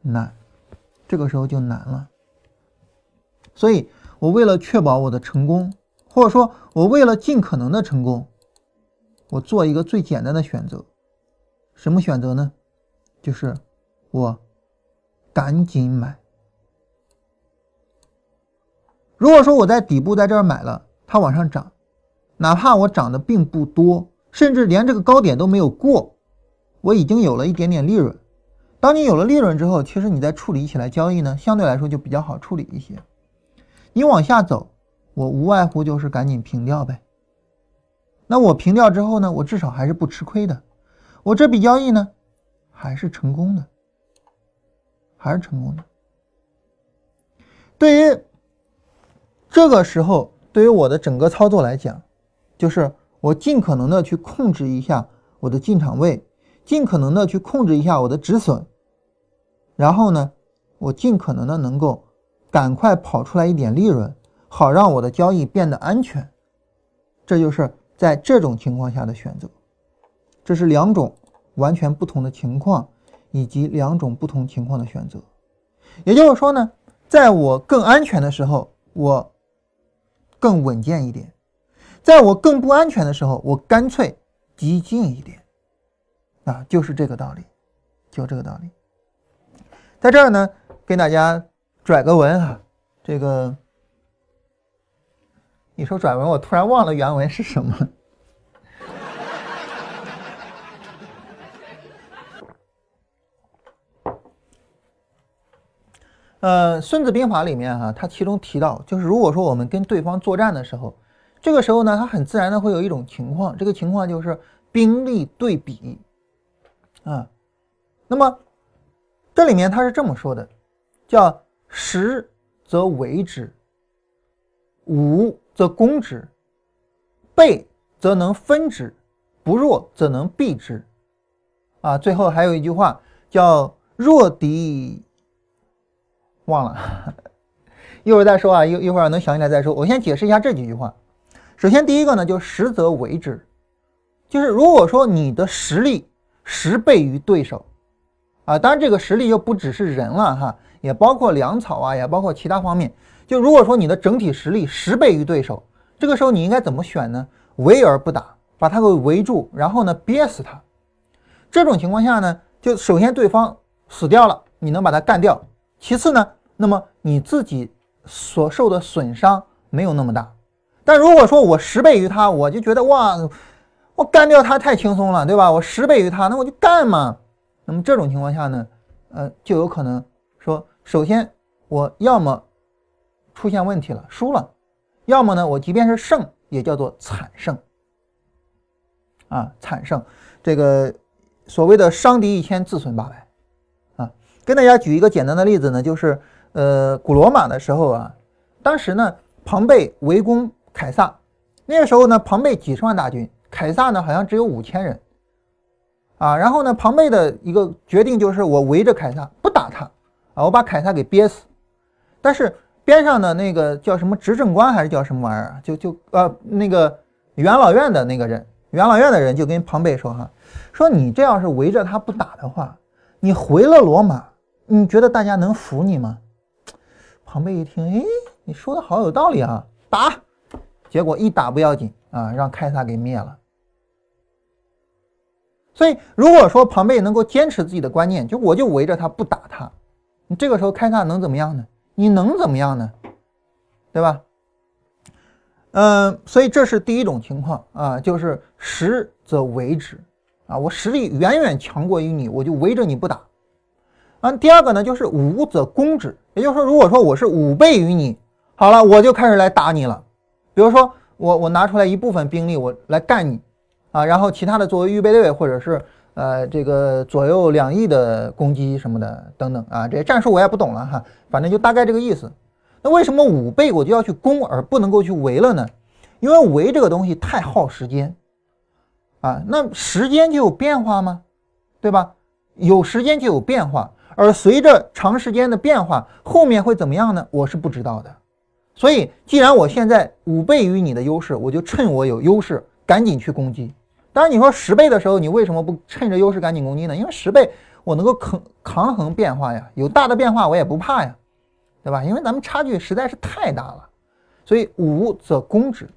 难。这个时候就难了，所以我为了确保我的成功，或者说我为了尽可能的成功，我做一个最简单的选择，什么选择呢？就是我赶紧买。如果说我在底部在这儿买了，它往上涨，哪怕我涨的并不多，甚至连这个高点都没有过，我已经有了一点点利润。当你有了利润之后，其实你在处理起来交易呢，相对来说就比较好处理一些。你往下走，我无外乎就是赶紧平掉呗。那我平掉之后呢，我至少还是不吃亏的，我这笔交易呢，还是成功的，还是成功的。对于这个时候，对于我的整个操作来讲，就是我尽可能的去控制一下我的进场位，尽可能的去控制一下我的止损。然后呢，我尽可能的能够赶快跑出来一点利润，好让我的交易变得安全。这就是在这种情况下的选择。这是两种完全不同的情况，以及两种不同情况的选择。也就是说呢，在我更安全的时候，我更稳健一点；在我更不安全的时候，我干脆激进一点。啊，就是这个道理，就这个道理。在这儿呢，给大家拽个文哈，这个你说转文，我突然忘了原文是什么。呃，《孙子兵法》里面哈，它其中提到，就是如果说我们跟对方作战的时候，这个时候呢，它很自然的会有一种情况，这个情况就是兵力对比啊，那么。这里面他是这么说的，叫实则为之，武则攻之，备则能分之，不弱则能避之。啊，最后还有一句话叫弱敌，忘了，一会儿再说啊，一一会儿能想起来再说。我先解释一下这几句话。首先第一个呢，就实则为之，就是如果说你的实力十倍于对手。啊，当然这个实力又不只是人了哈，也包括粮草啊，也包括其他方面。就如果说你的整体实力十倍于对手，这个时候你应该怎么选呢？围而不打，把他给围住，然后呢憋死他。这种情况下呢，就首先对方死掉了，你能把他干掉。其次呢，那么你自己所受的损伤没有那么大。但如果说我十倍于他，我就觉得哇，我干掉他太轻松了，对吧？我十倍于他，那我就干嘛。那么这种情况下呢，呃，就有可能说，首先我要么出现问题了，输了；要么呢，我即便是胜，也叫做惨胜。啊，惨胜，这个所谓的伤敌一千，自损八百。啊，跟大家举一个简单的例子呢，就是呃，古罗马的时候啊，当时呢，庞贝围攻凯撒，那个时候呢，庞贝几十万大军，凯撒呢好像只有五千人。啊，然后呢，庞贝的一个决定就是我围着凯撒不打他，啊，我把凯撒给憋死。但是边上的那个叫什么执政官还是叫什么玩意儿，就就呃那个元老院的那个人，元老院的人就跟庞贝说哈，说你这要是围着他不打的话，你回了罗马，你觉得大家能服你吗？庞贝一听，哎，你说的好有道理啊，打，结果一打不要紧啊，让凯撒给灭了。所以，如果说庞贝能够坚持自己的观念，就我就围着他不打他，你这个时候开撒能怎么样呢？你能怎么样呢？对吧？嗯，所以这是第一种情况啊，就是实则为之啊，我实力远远强过于你，我就围着你不打。啊，第二个呢，就是武则攻之，也就是说，如果说我是五倍于你，好了，我就开始来打你了。比如说，我我拿出来一部分兵力，我来干你，啊，然后其他的作为预备队，或者是呃这个左右两翼的攻击什么的等等啊，这些战术我也不懂了哈，反正就大概这个意思。那为什么五倍我就要去攻而不能够去围了呢？因为围这个东西太耗时间啊，那时间就有变化吗？对吧？有时间就有变化。而随着长时间的变化，后面会怎么样呢？我是不知道的。所以，既然我现在五倍于你的优势，我就趁我有优势赶紧去攻击。当然，你说十倍的时候，你为什么不趁着优势赶紧攻击呢？因为十倍我能够抗抗衡变化呀，有大的变化我也不怕呀，对吧？因为咱们差距实在是太大了。所以五则攻之，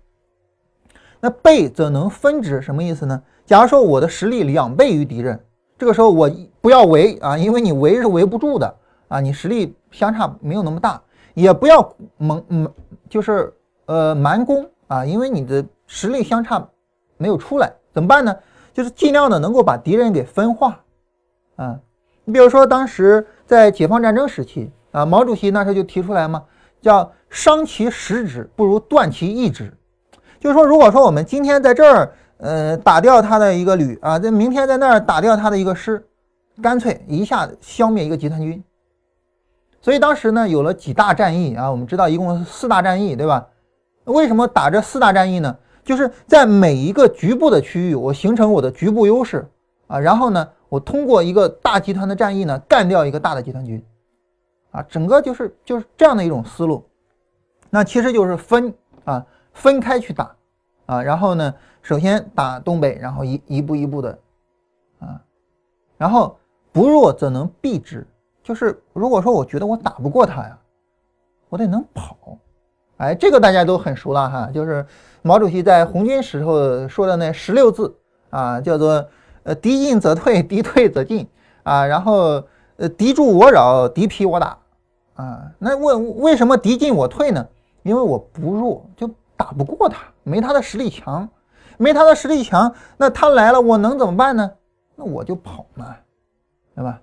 那倍则能分之，什么意思呢？假如说我的实力两倍于敌人。这个时候我不要围啊，因为你围是围不住的啊，你实力相差没有那么大，也不要猛嗯，就是呃蛮攻啊，因为你的实力相差没有出来，怎么办呢？就是尽量的能够把敌人给分化啊。你比如说当时在解放战争时期啊，毛主席那时候就提出来嘛，叫伤其十指不如断其一指，就是说如果说我们今天在这儿。呃，打掉他的一个旅啊，在明天在那儿打掉他的一个师，干脆一下子消灭一个集团军。所以当时呢，有了几大战役啊，我们知道一共四大战役，对吧？为什么打这四大战役呢？就是在每一个局部的区域，我形成我的局部优势啊，然后呢，我通过一个大集团的战役呢，干掉一个大的集团军啊，整个就是就是这样的一种思路。那其实就是分啊，分开去打啊，然后呢？首先打东北，然后一一步一步的，啊，然后不弱则能避之，就是如果说我觉得我打不过他呀，我得能跑，哎，这个大家都很熟了哈，就是毛主席在红军时候说的那十六字啊，叫做呃敌进则退，敌退则进啊，然后呃敌驻我扰，敌疲我打啊，那为为什么敌进我退呢？因为我不弱，就打不过他，没他的实力强。没他的实力强，那他来了，我能怎么办呢？那我就跑嘛，对吧？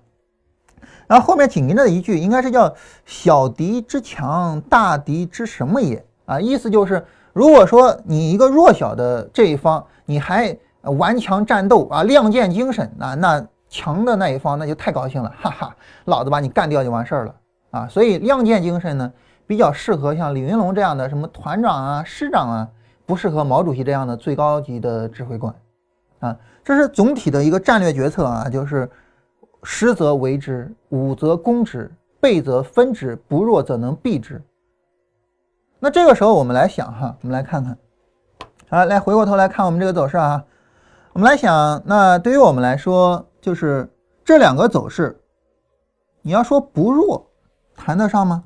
然后后面紧跟着的一句应该是叫“小敌之强，大敌之什么也”啊，意思就是，如果说你一个弱小的这一方，你还顽强战斗啊，亮剑精神啊，那强的那一方那就太高兴了，哈哈，老子把你干掉就完事儿了啊！所以亮剑精神呢，比较适合像李云龙这样的什么团长啊、师长啊。不适合毛主席这样的最高级的指挥官，啊，这是总体的一个战略决策啊，就是实则为之，武则攻之，备则分之，不弱则能避之。那这个时候我们来想哈，我们来看看，好，来回过头来看我们这个走势啊，我们来想，那对于我们来说，就是这两个走势，你要说不弱，谈得上吗？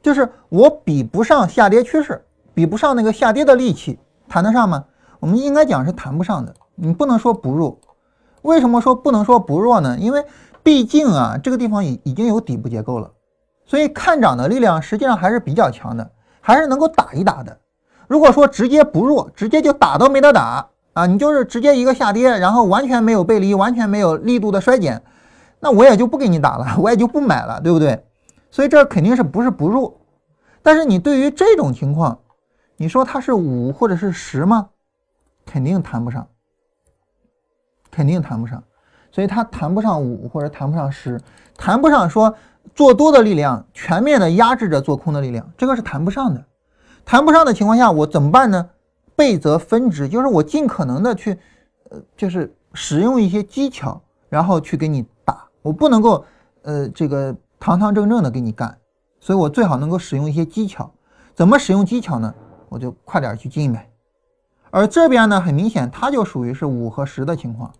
就是我比不上下跌趋势。比不上那个下跌的力气，谈得上吗？我们应该讲是谈不上的。你不能说不弱，为什么说不能说不弱呢？因为毕竟啊，这个地方已已经有底部结构了，所以看涨的力量实际上还是比较强的，还是能够打一打的。如果说直接不弱，直接就打都没得打啊，你就是直接一个下跌，然后完全没有背离，完全没有力度的衰减，那我也就不给你打了，我也就不买了，对不对？所以这肯定是不是不弱，但是你对于这种情况。你说它是五或者是十吗？肯定谈不上，肯定谈不上，所以它谈不上五或者谈不上十，谈不上说做多的力量全面的压制着做空的力量，这个是谈不上的。谈不上的情况下，我怎么办呢？倍则分之，就是我尽可能的去，呃，就是使用一些技巧，然后去给你打。我不能够，呃，这个堂堂正正的给你干，所以我最好能够使用一些技巧。怎么使用技巧呢？我就快点去进呗，而这边呢，很明显它就属于是五和十的情况，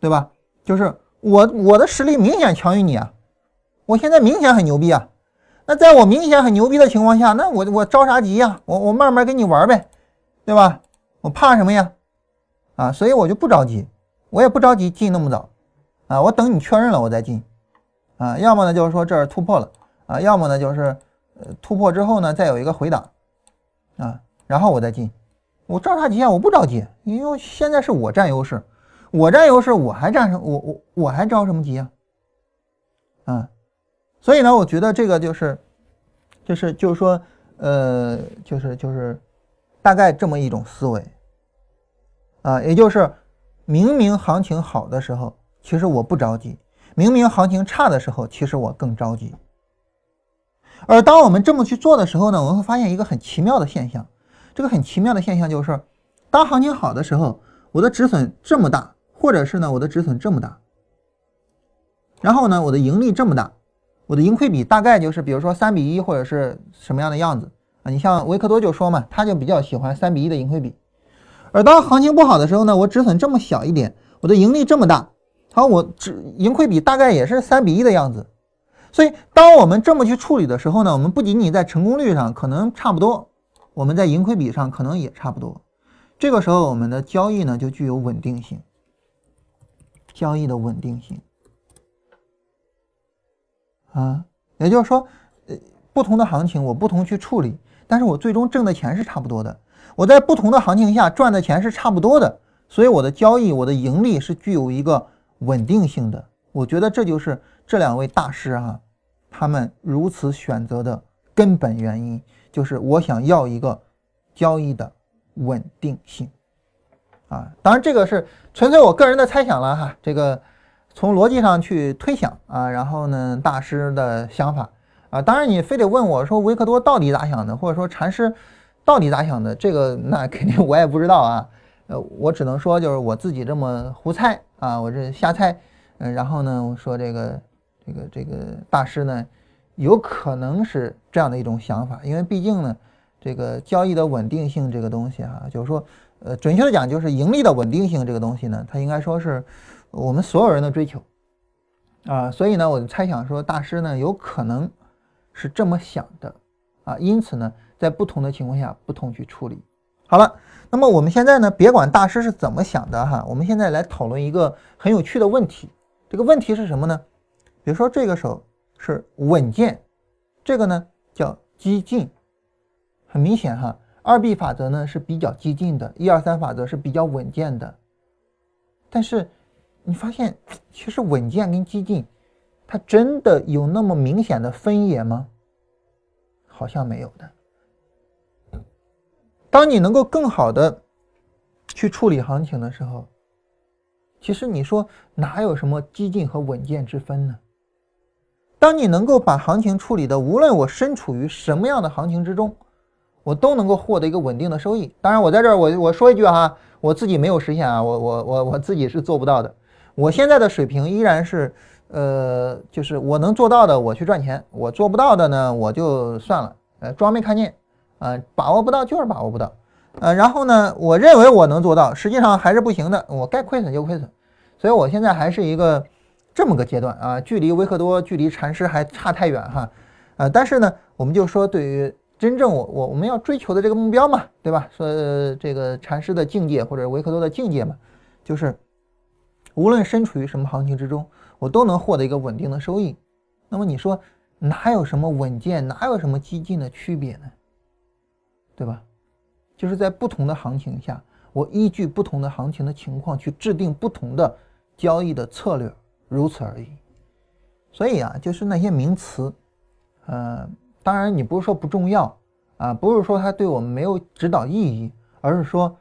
对吧？就是我我的实力明显强于你啊，我现在明显很牛逼啊。那在我明显很牛逼的情况下，那我我着啥急呀？我我慢慢跟你玩呗，对吧？我怕什么呀？啊，所以我就不着急，我也不着急进那么早啊，我等你确认了我再进啊。要么呢就是说这儿突破了啊，要么呢就是呃突破之后呢再有一个回档。啊，然后我再进，我照差极限我不着急，因为现在是我占优势，我占优势我还占什我我我还着什么急啊？啊，所以呢，我觉得这个就是就是就是说呃就是就是大概这么一种思维啊，也就是明明行情好的时候，其实我不着急；明明行情差的时候，其实我更着急。而当我们这么去做的时候呢，我们会发现一个很奇妙的现象。这个很奇妙的现象就是，当行情好的时候，我的止损这么大，或者是呢我的止损这么大，然后呢我的盈利这么大，我的盈亏比大概就是比如说三比一或者是什么样的样子啊？你像维克多就说嘛，他就比较喜欢三比一的盈亏比。而当行情不好的时候呢，我止损这么小一点，我的盈利这么大，好，我止盈亏比大概也是三比一的样子。所以当我们这么去处理的时候呢，我们不仅仅在成功率上可能差不多。我们在盈亏比上可能也差不多，这个时候我们的交易呢就具有稳定性，交易的稳定性啊，也就是说，呃，不同的行情我不同去处理，但是我最终挣的钱是差不多的，我在不同的行情下赚的钱是差不多的，所以我的交易我的盈利是具有一个稳定性的。我觉得这就是这两位大师哈，他们如此选择的根本原因。就是我想要一个交易的稳定性啊，当然这个是纯粹我个人的猜想了哈，这个从逻辑上去推想啊，然后呢大师的想法啊，当然你非得问我说维克多到底咋想的，或者说禅师到底咋想的，这个 那肯定我也不知道啊，呃，我只能说就是我自己这么胡猜啊，我这瞎猜，嗯，然后呢我说这个这个这个大师呢。有可能是这样的一种想法，因为毕竟呢，这个交易的稳定性这个东西哈，就是说，呃，准确的讲，就是盈利的稳定性这个东西呢，它应该说是我们所有人的追求啊。所以呢，我就猜想说，大师呢有可能是这么想的啊。因此呢，在不同的情况下不同去处理。好了，那么我们现在呢，别管大师是怎么想的哈，我们现在来讨论一个很有趣的问题。这个问题是什么呢？比如说这个手。是稳健，这个呢叫激进，很明显哈。二 B 法则呢是比较激进的，一二三法则是比较稳健的。但是你发现，其实稳健跟激进，它真的有那么明显的分野吗？好像没有的。当你能够更好的去处理行情的时候，其实你说哪有什么激进和稳健之分呢？当你能够把行情处理的，无论我身处于什么样的行情之中，我都能够获得一个稳定的收益。当然，我在这儿我我说一句哈，我自己没有实现啊，我我我我自己是做不到的。我现在的水平依然是，呃，就是我能做到的，我去赚钱；我做不到的呢，我就算了，呃，装没看见，啊，把握不到就是把握不到，呃，然后呢，我认为我能做到，实际上还是不行的，我该亏损就亏损，所以我现在还是一个。这么个阶段啊，距离维克多、距离禅师还差太远哈，呃，但是呢，我们就说对于真正我我我们要追求的这个目标嘛，对吧？说这个禅师的境界或者维克多的境界嘛，就是无论身处于什么行情之中，我都能获得一个稳定的收益。那么你说哪有什么稳健，哪有什么激进的区别呢？对吧？就是在不同的行情下，我依据不同的行情的情况去制定不同的交易的策略。如此而已，所以啊，就是那些名词，呃，当然你不是说不重要啊，不是说它对我们没有指导意义，而是说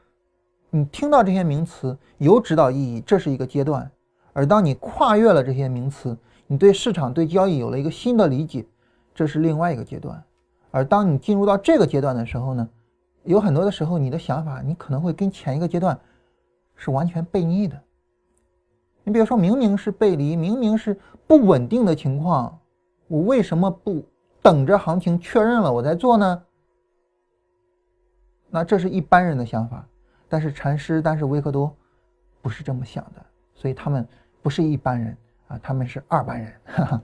你听到这些名词有指导意义，这是一个阶段；而当你跨越了这些名词，你对市场、对交易有了一个新的理解，这是另外一个阶段。而当你进入到这个阶段的时候呢，有很多的时候，你的想法你可能会跟前一个阶段是完全背逆的。你比如说明明是背离，明明是不稳定的情况，我为什么不等着行情确认了我再做呢？那这是一般人的想法，但是禅师，但是维克多不是这么想的，所以他们不是一般人啊，他们是二般人。哈 哈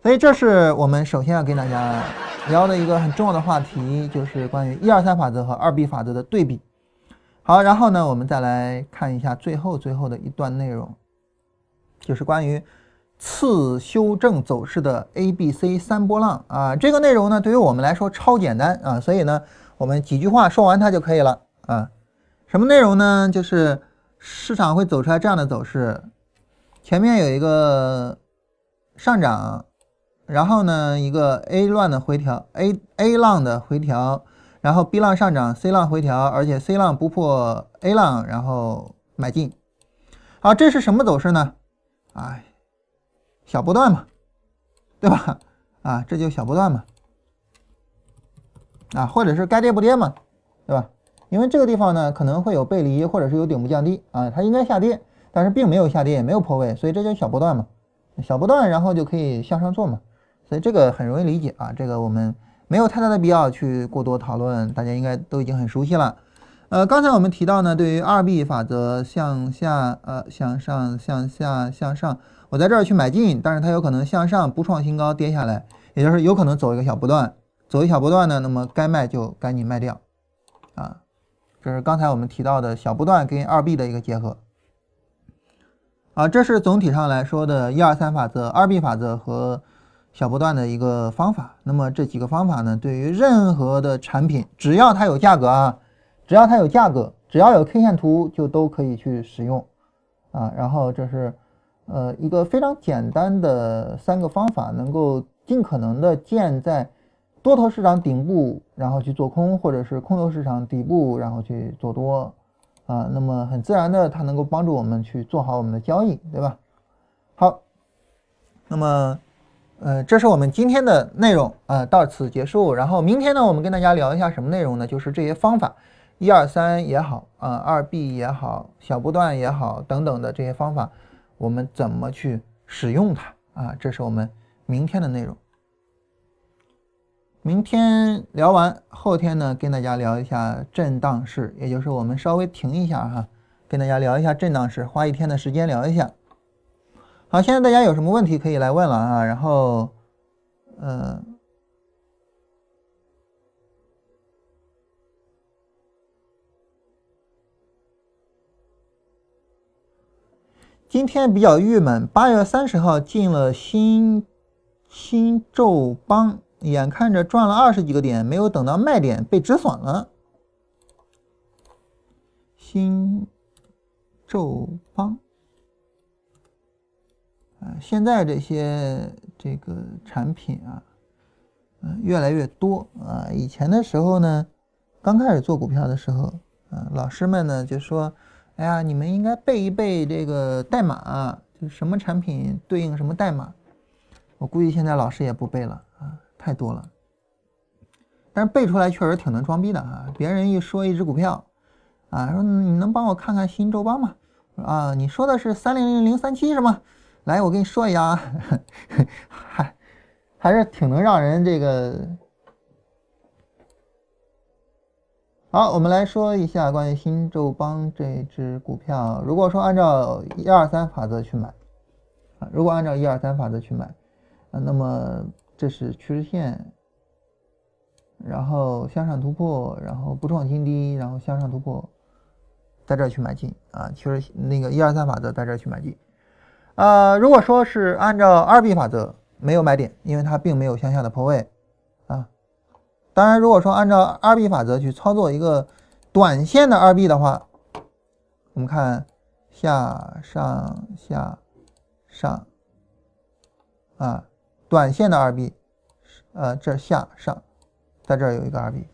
所以这是我们首先要跟大家聊的一个很重要的话题，就是关于一二三法则和二 B 法则的对比。好，然后呢，我们再来看一下最后最后的一段内容。就是关于次修正走势的 A、B、C 三波浪啊，这个内容呢对于我们来说超简单啊，所以呢我们几句话说完它就可以了啊。什么内容呢？就是市场会走出来这样的走势，前面有一个上涨，然后呢一个 A 浪的回调，A A 浪的回调，然后 B 浪上涨，C 浪回调，而且 C 浪不破 A 浪，然后买进。好，这是什么走势呢？哎，小波段嘛，对吧？啊，这就小波段嘛。啊，或者是该跌不跌嘛，对吧？因为这个地方呢可能会有背离，或者是有顶部降低啊，它应该下跌，但是并没有下跌，也没有破位，所以这就小波段嘛，小波段然后就可以向上做嘛，所以这个很容易理解啊，这个我们没有太大的必要去过多讨论，大家应该都已经很熟悉了。呃，刚才我们提到呢，对于二 B 法则向下呃向上向下向上，我在这儿去买进，但是它有可能向上不创新高跌下来，也就是有可能走一个小波段。走一小波段呢，那么该卖就赶紧卖掉，啊，这是刚才我们提到的小波段跟二 B 的一个结合，啊，这是总体上来说的一二三法则、二 B 法则和小波段的一个方法。那么这几个方法呢，对于任何的产品，只要它有价格啊，只要它有价格，只要有 K 线图，就都可以去使用，啊，然后这是呃一个非常简单的三个方法，能够尽可能的建在。多头市场顶部，然后去做空，或者是空头市场底部，然后去做多，啊，那么很自然的，它能够帮助我们去做好我们的交易，对吧？好，那么，呃，这是我们今天的内容，啊，到此结束。然后明天呢，我们跟大家聊一下什么内容呢？就是这些方法，一二三也好，啊，二 B 也好，小波段也好，等等的这些方法，我们怎么去使用它？啊，这是我们明天的内容。明天聊完，后天呢跟大家聊一下震荡市，也就是我们稍微停一下哈，跟大家聊一下震荡市，花一天的时间聊一下。好，现在大家有什么问题可以来问了啊？然后，呃，今天比较郁闷，八月三十号进了新新宙邦。眼看着赚了二十几个点，没有等到卖点被止损了。新宙邦啊，现在这些这个产品啊，嗯，越来越多啊。以前的时候呢，刚开始做股票的时候，啊，老师们呢就说：“哎呀，你们应该背一背这个代码，就什么产品对应什么代码。”我估计现在老师也不背了啊。太多了，但是背出来确实挺能装逼的啊！别人一说一只股票，啊，说你能帮我看看新周邦吗？啊，你说的是三零零零三七是吗？来，我给你说一下啊，还还是挺能让人这个。好，我们来说一下关于新宙邦这只股票。如果说按照一二三法则去买，啊，如果按照一二三法则去买，啊，那么。这是趋势线，然后向上突破，然后不创新低，然后向上突破，在这儿去买进啊。趋势那个一二三法则在这儿去买进。啊，如果说是按照二 B 法则，没有买点，因为它并没有向下的破位。当然，如果说按照二 B 法则去操作一个短线的二 B 的话，我们看下上下上啊。短线的二 B，呃，这下上，在这儿有一个二 B，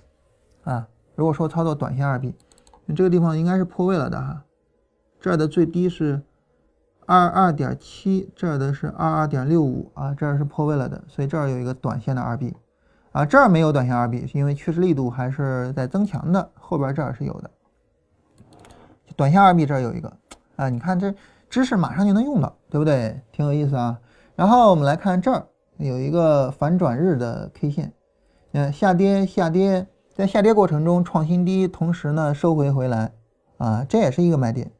啊，如果说操作短线二 B，这个地方应该是破位了的哈，这儿的最低是二二点七，这儿的是二二点六五啊，这儿是破位了的，所以这儿有一个短线的二 B，啊，这儿没有短线二 B，是因为趋势力度还是在增强的，后边这儿是有的，短线二 B 这儿有一个，啊，你看这知识马上就能用到，对不对？挺有意思啊。然后我们来看这儿。有一个反转日的 K 线，嗯，下跌下跌，在下跌过程中创新低，同时呢收回回来，啊，这也是一个买点，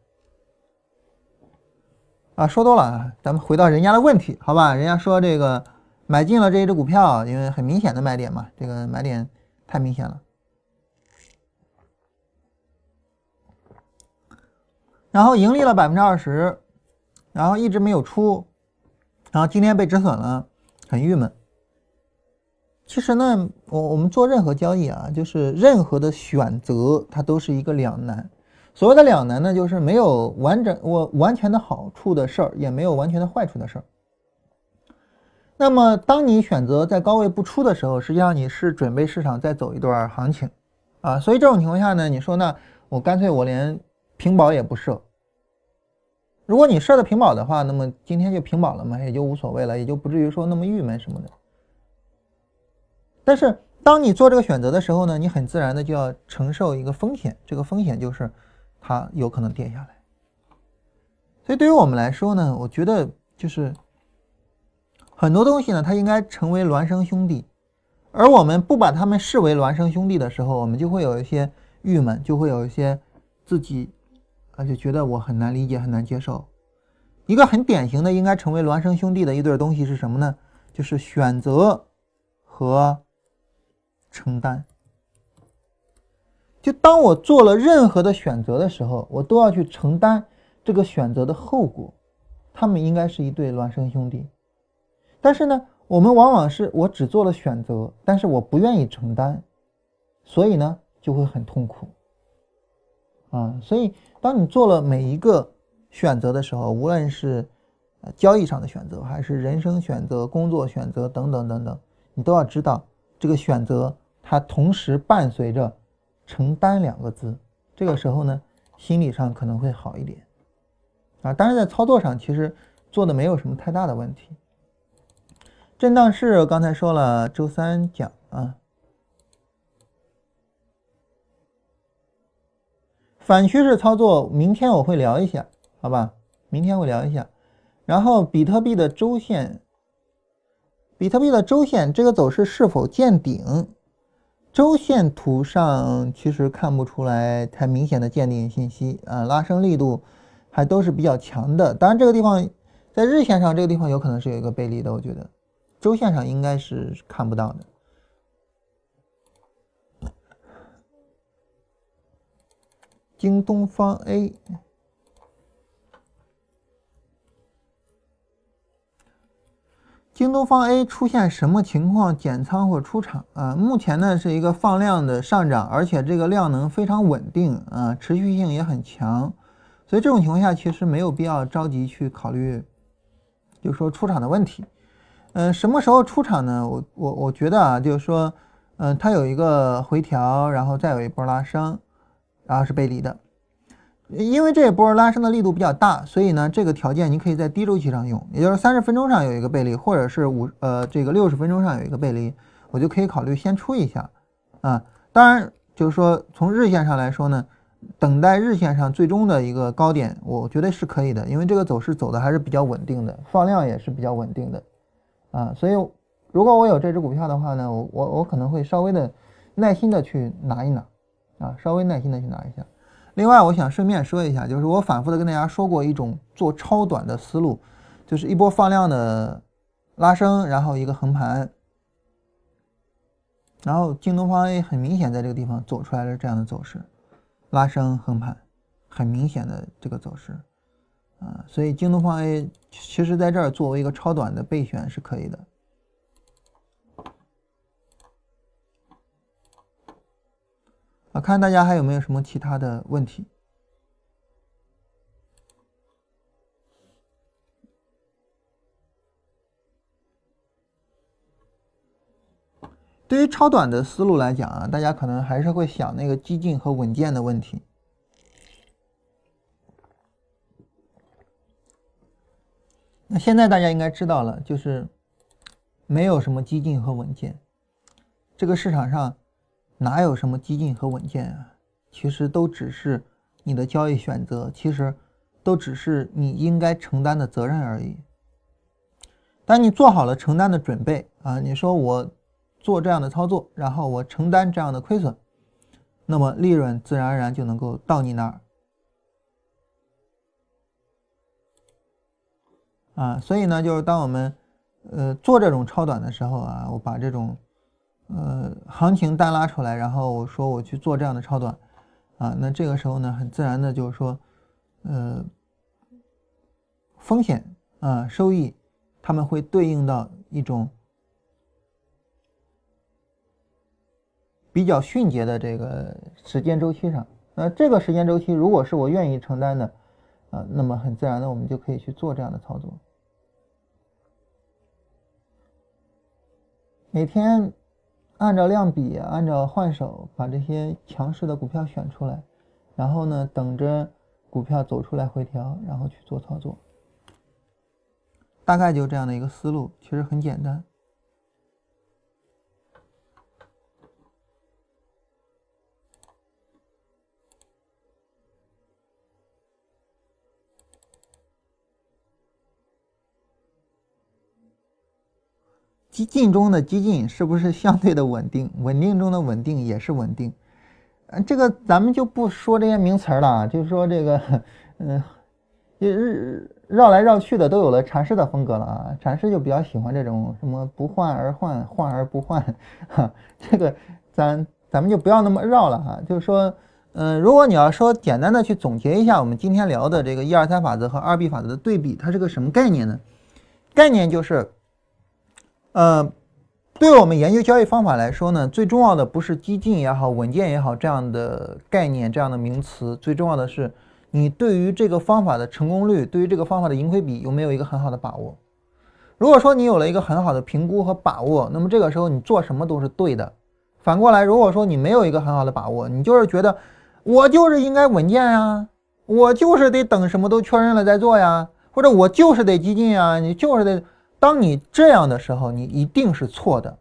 啊，说多了啊，咱们回到人家的问题，好吧？人家说这个买进了这一只股票，因为很明显的买点嘛，这个买点太明显了，然后盈利了百分之二十，然后一直没有出，然后今天被止损了。很郁闷。其实呢，我我们做任何交易啊，就是任何的选择，它都是一个两难。所谓的两难呢，就是没有完整我完全的好处的事儿，也没有完全的坏处的事儿。那么，当你选择在高位不出的时候，实际上你是准备市场再走一段行情，啊，所以这种情况下呢，你说那我干脆我连平保也不设。如果你设的平保的话，那么今天就平保了嘛，也就无所谓了，也就不至于说那么郁闷什么的。但是当你做这个选择的时候呢，你很自然的就要承受一个风险，这个风险就是它有可能跌下来。所以对于我们来说呢，我觉得就是很多东西呢，它应该成为孪生兄弟，而我们不把他们视为孪生兄弟的时候，我们就会有一些郁闷，就会有一些自己。啊，就觉得我很难理解，很难接受。一个很典型的应该成为孪生兄弟的一对东西是什么呢？就是选择和承担。就当我做了任何的选择的时候，我都要去承担这个选择的后果。他们应该是一对孪生兄弟。但是呢，我们往往是我只做了选择，但是我不愿意承担，所以呢，就会很痛苦。啊，所以当你做了每一个选择的时候，无论是呃交易上的选择，还是人生选择、工作选择等等等等，你都要知道这个选择它同时伴随着承担两个字。这个时候呢，心理上可能会好一点。啊，当然在操作上其实做的没有什么太大的问题。震荡市刚才说了，周三讲啊。反趋势操作，明天我会聊一下，好吧？明天会聊一下。然后比特币的周线，比特币的周线这个走势是否见顶？周线图上其实看不出来太明显的见顶信息啊，拉升力度还都是比较强的。当然这个地方在日线上这个地方有可能是有一个背离的，我觉得周线上应该是看不到的。京东方 A，京东方 A 出现什么情况减仓或出场啊？目前呢是一个放量的上涨，而且这个量能非常稳定啊，持续性也很强，所以这种情况下其实没有必要着急去考虑，就说出场的问题。嗯，什么时候出场呢？我我我觉得啊，就是说，嗯，它有一个回调，然后再有一波拉升。然后是背离的，因为这一波拉升的力度比较大，所以呢，这个条件你可以在低周期上用，也就是三十分钟上有一个背离，或者是五呃这个六十分钟上有一个背离，我就可以考虑先出一下啊。当然，就是说从日线上来说呢，等待日线上最终的一个高点，我觉得是可以的，因为这个走势走的还是比较稳定的，放量也是比较稳定的啊。所以如果我有这只股票的话呢，我我我可能会稍微的耐心的去拿一拿。啊，稍微耐心的去拿一下。另外，我想顺便说一下，就是我反复的跟大家说过一种做超短的思路，就是一波放量的拉升，然后一个横盘，然后京东方 A 很明显在这个地方走出来了这样的走势，拉升横盘，很明显的这个走势，啊，所以京东方 A 其实在这儿作为一个超短的备选是可以的。啊，看大家还有没有什么其他的问题？对于超短的思路来讲啊，大家可能还是会想那个激进和稳健的问题。那现在大家应该知道了，就是没有什么激进和稳健，这个市场上。哪有什么激进和稳健啊？其实都只是你的交易选择，其实都只是你应该承担的责任而已。当你做好了承担的准备啊，你说我做这样的操作，然后我承担这样的亏损，那么利润自然而然就能够到你那儿啊。所以呢，就是当我们呃做这种超短的时候啊，我把这种。呃，行情单拉出来，然后我说我去做这样的超短，啊，那这个时候呢，很自然的就是说，呃，风险啊，收益，他们会对应到一种比较迅捷的这个时间周期上。那这个时间周期如果是我愿意承担的，啊，那么很自然的我们就可以去做这样的操作。每天按照量比，按照换手，把这些强势的股票选出来，然后呢，等着股票走出来回调，然后去做操作。大概就这样的一个思路，其实很简单。激进中的激进是不是相对的稳定？稳定中的稳定也是稳定。嗯，这个咱们就不说这些名词了，就是说这个，嗯，绕来绕去的都有了禅师的风格了啊。禅师就比较喜欢这种什么不换而换，换而不换，哈，这个咱咱们就不要那么绕了哈。就是说，嗯，如果你要说简单的去总结一下我们今天聊的这个一二三法则和二 B 法则的对比，它是个什么概念呢？概念就是。呃，对我们研究交易方法来说呢，最重要的不是激进也好、稳健也好这样的概念、这样的名词，最重要的是你对于这个方法的成功率、对于这个方法的盈亏比有没有一个很好的把握。如果说你有了一个很好的评估和把握，那么这个时候你做什么都是对的。反过来，如果说你没有一个很好的把握，你就是觉得我就是应该稳健呀，我就是得等什么都确认了再做呀，或者我就是得激进呀，你就是得。当你这样的时候，你一定是错的。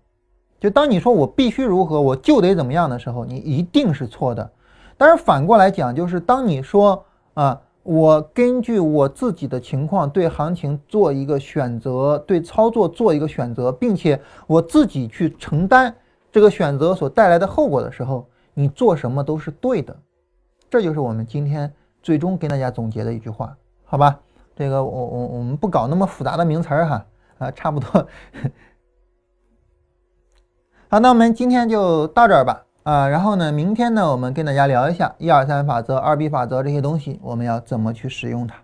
就当你说我必须如何，我就得怎么样的时候，你一定是错的。但是反过来讲，就是当你说啊，我根据我自己的情况对行情做一个选择，对操作做一个选择，并且我自己去承担这个选择所带来的后果的时候，你做什么都是对的。这就是我们今天最终跟大家总结的一句话，好吧？这个我我我们不搞那么复杂的名词儿哈。啊，差不多。好，那我们今天就到这儿吧。啊，然后呢，明天呢，我们跟大家聊一下一二三法则、二 B 法则这些东西，我们要怎么去使用它。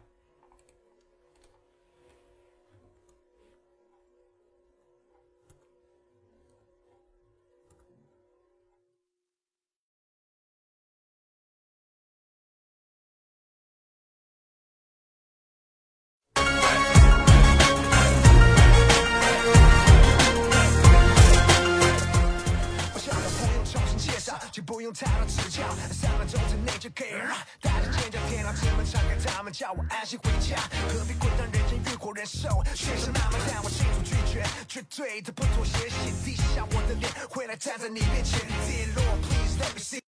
绝，绝对的不妥协，心底下我的脸会来站在你面前，跌落，Please let me see。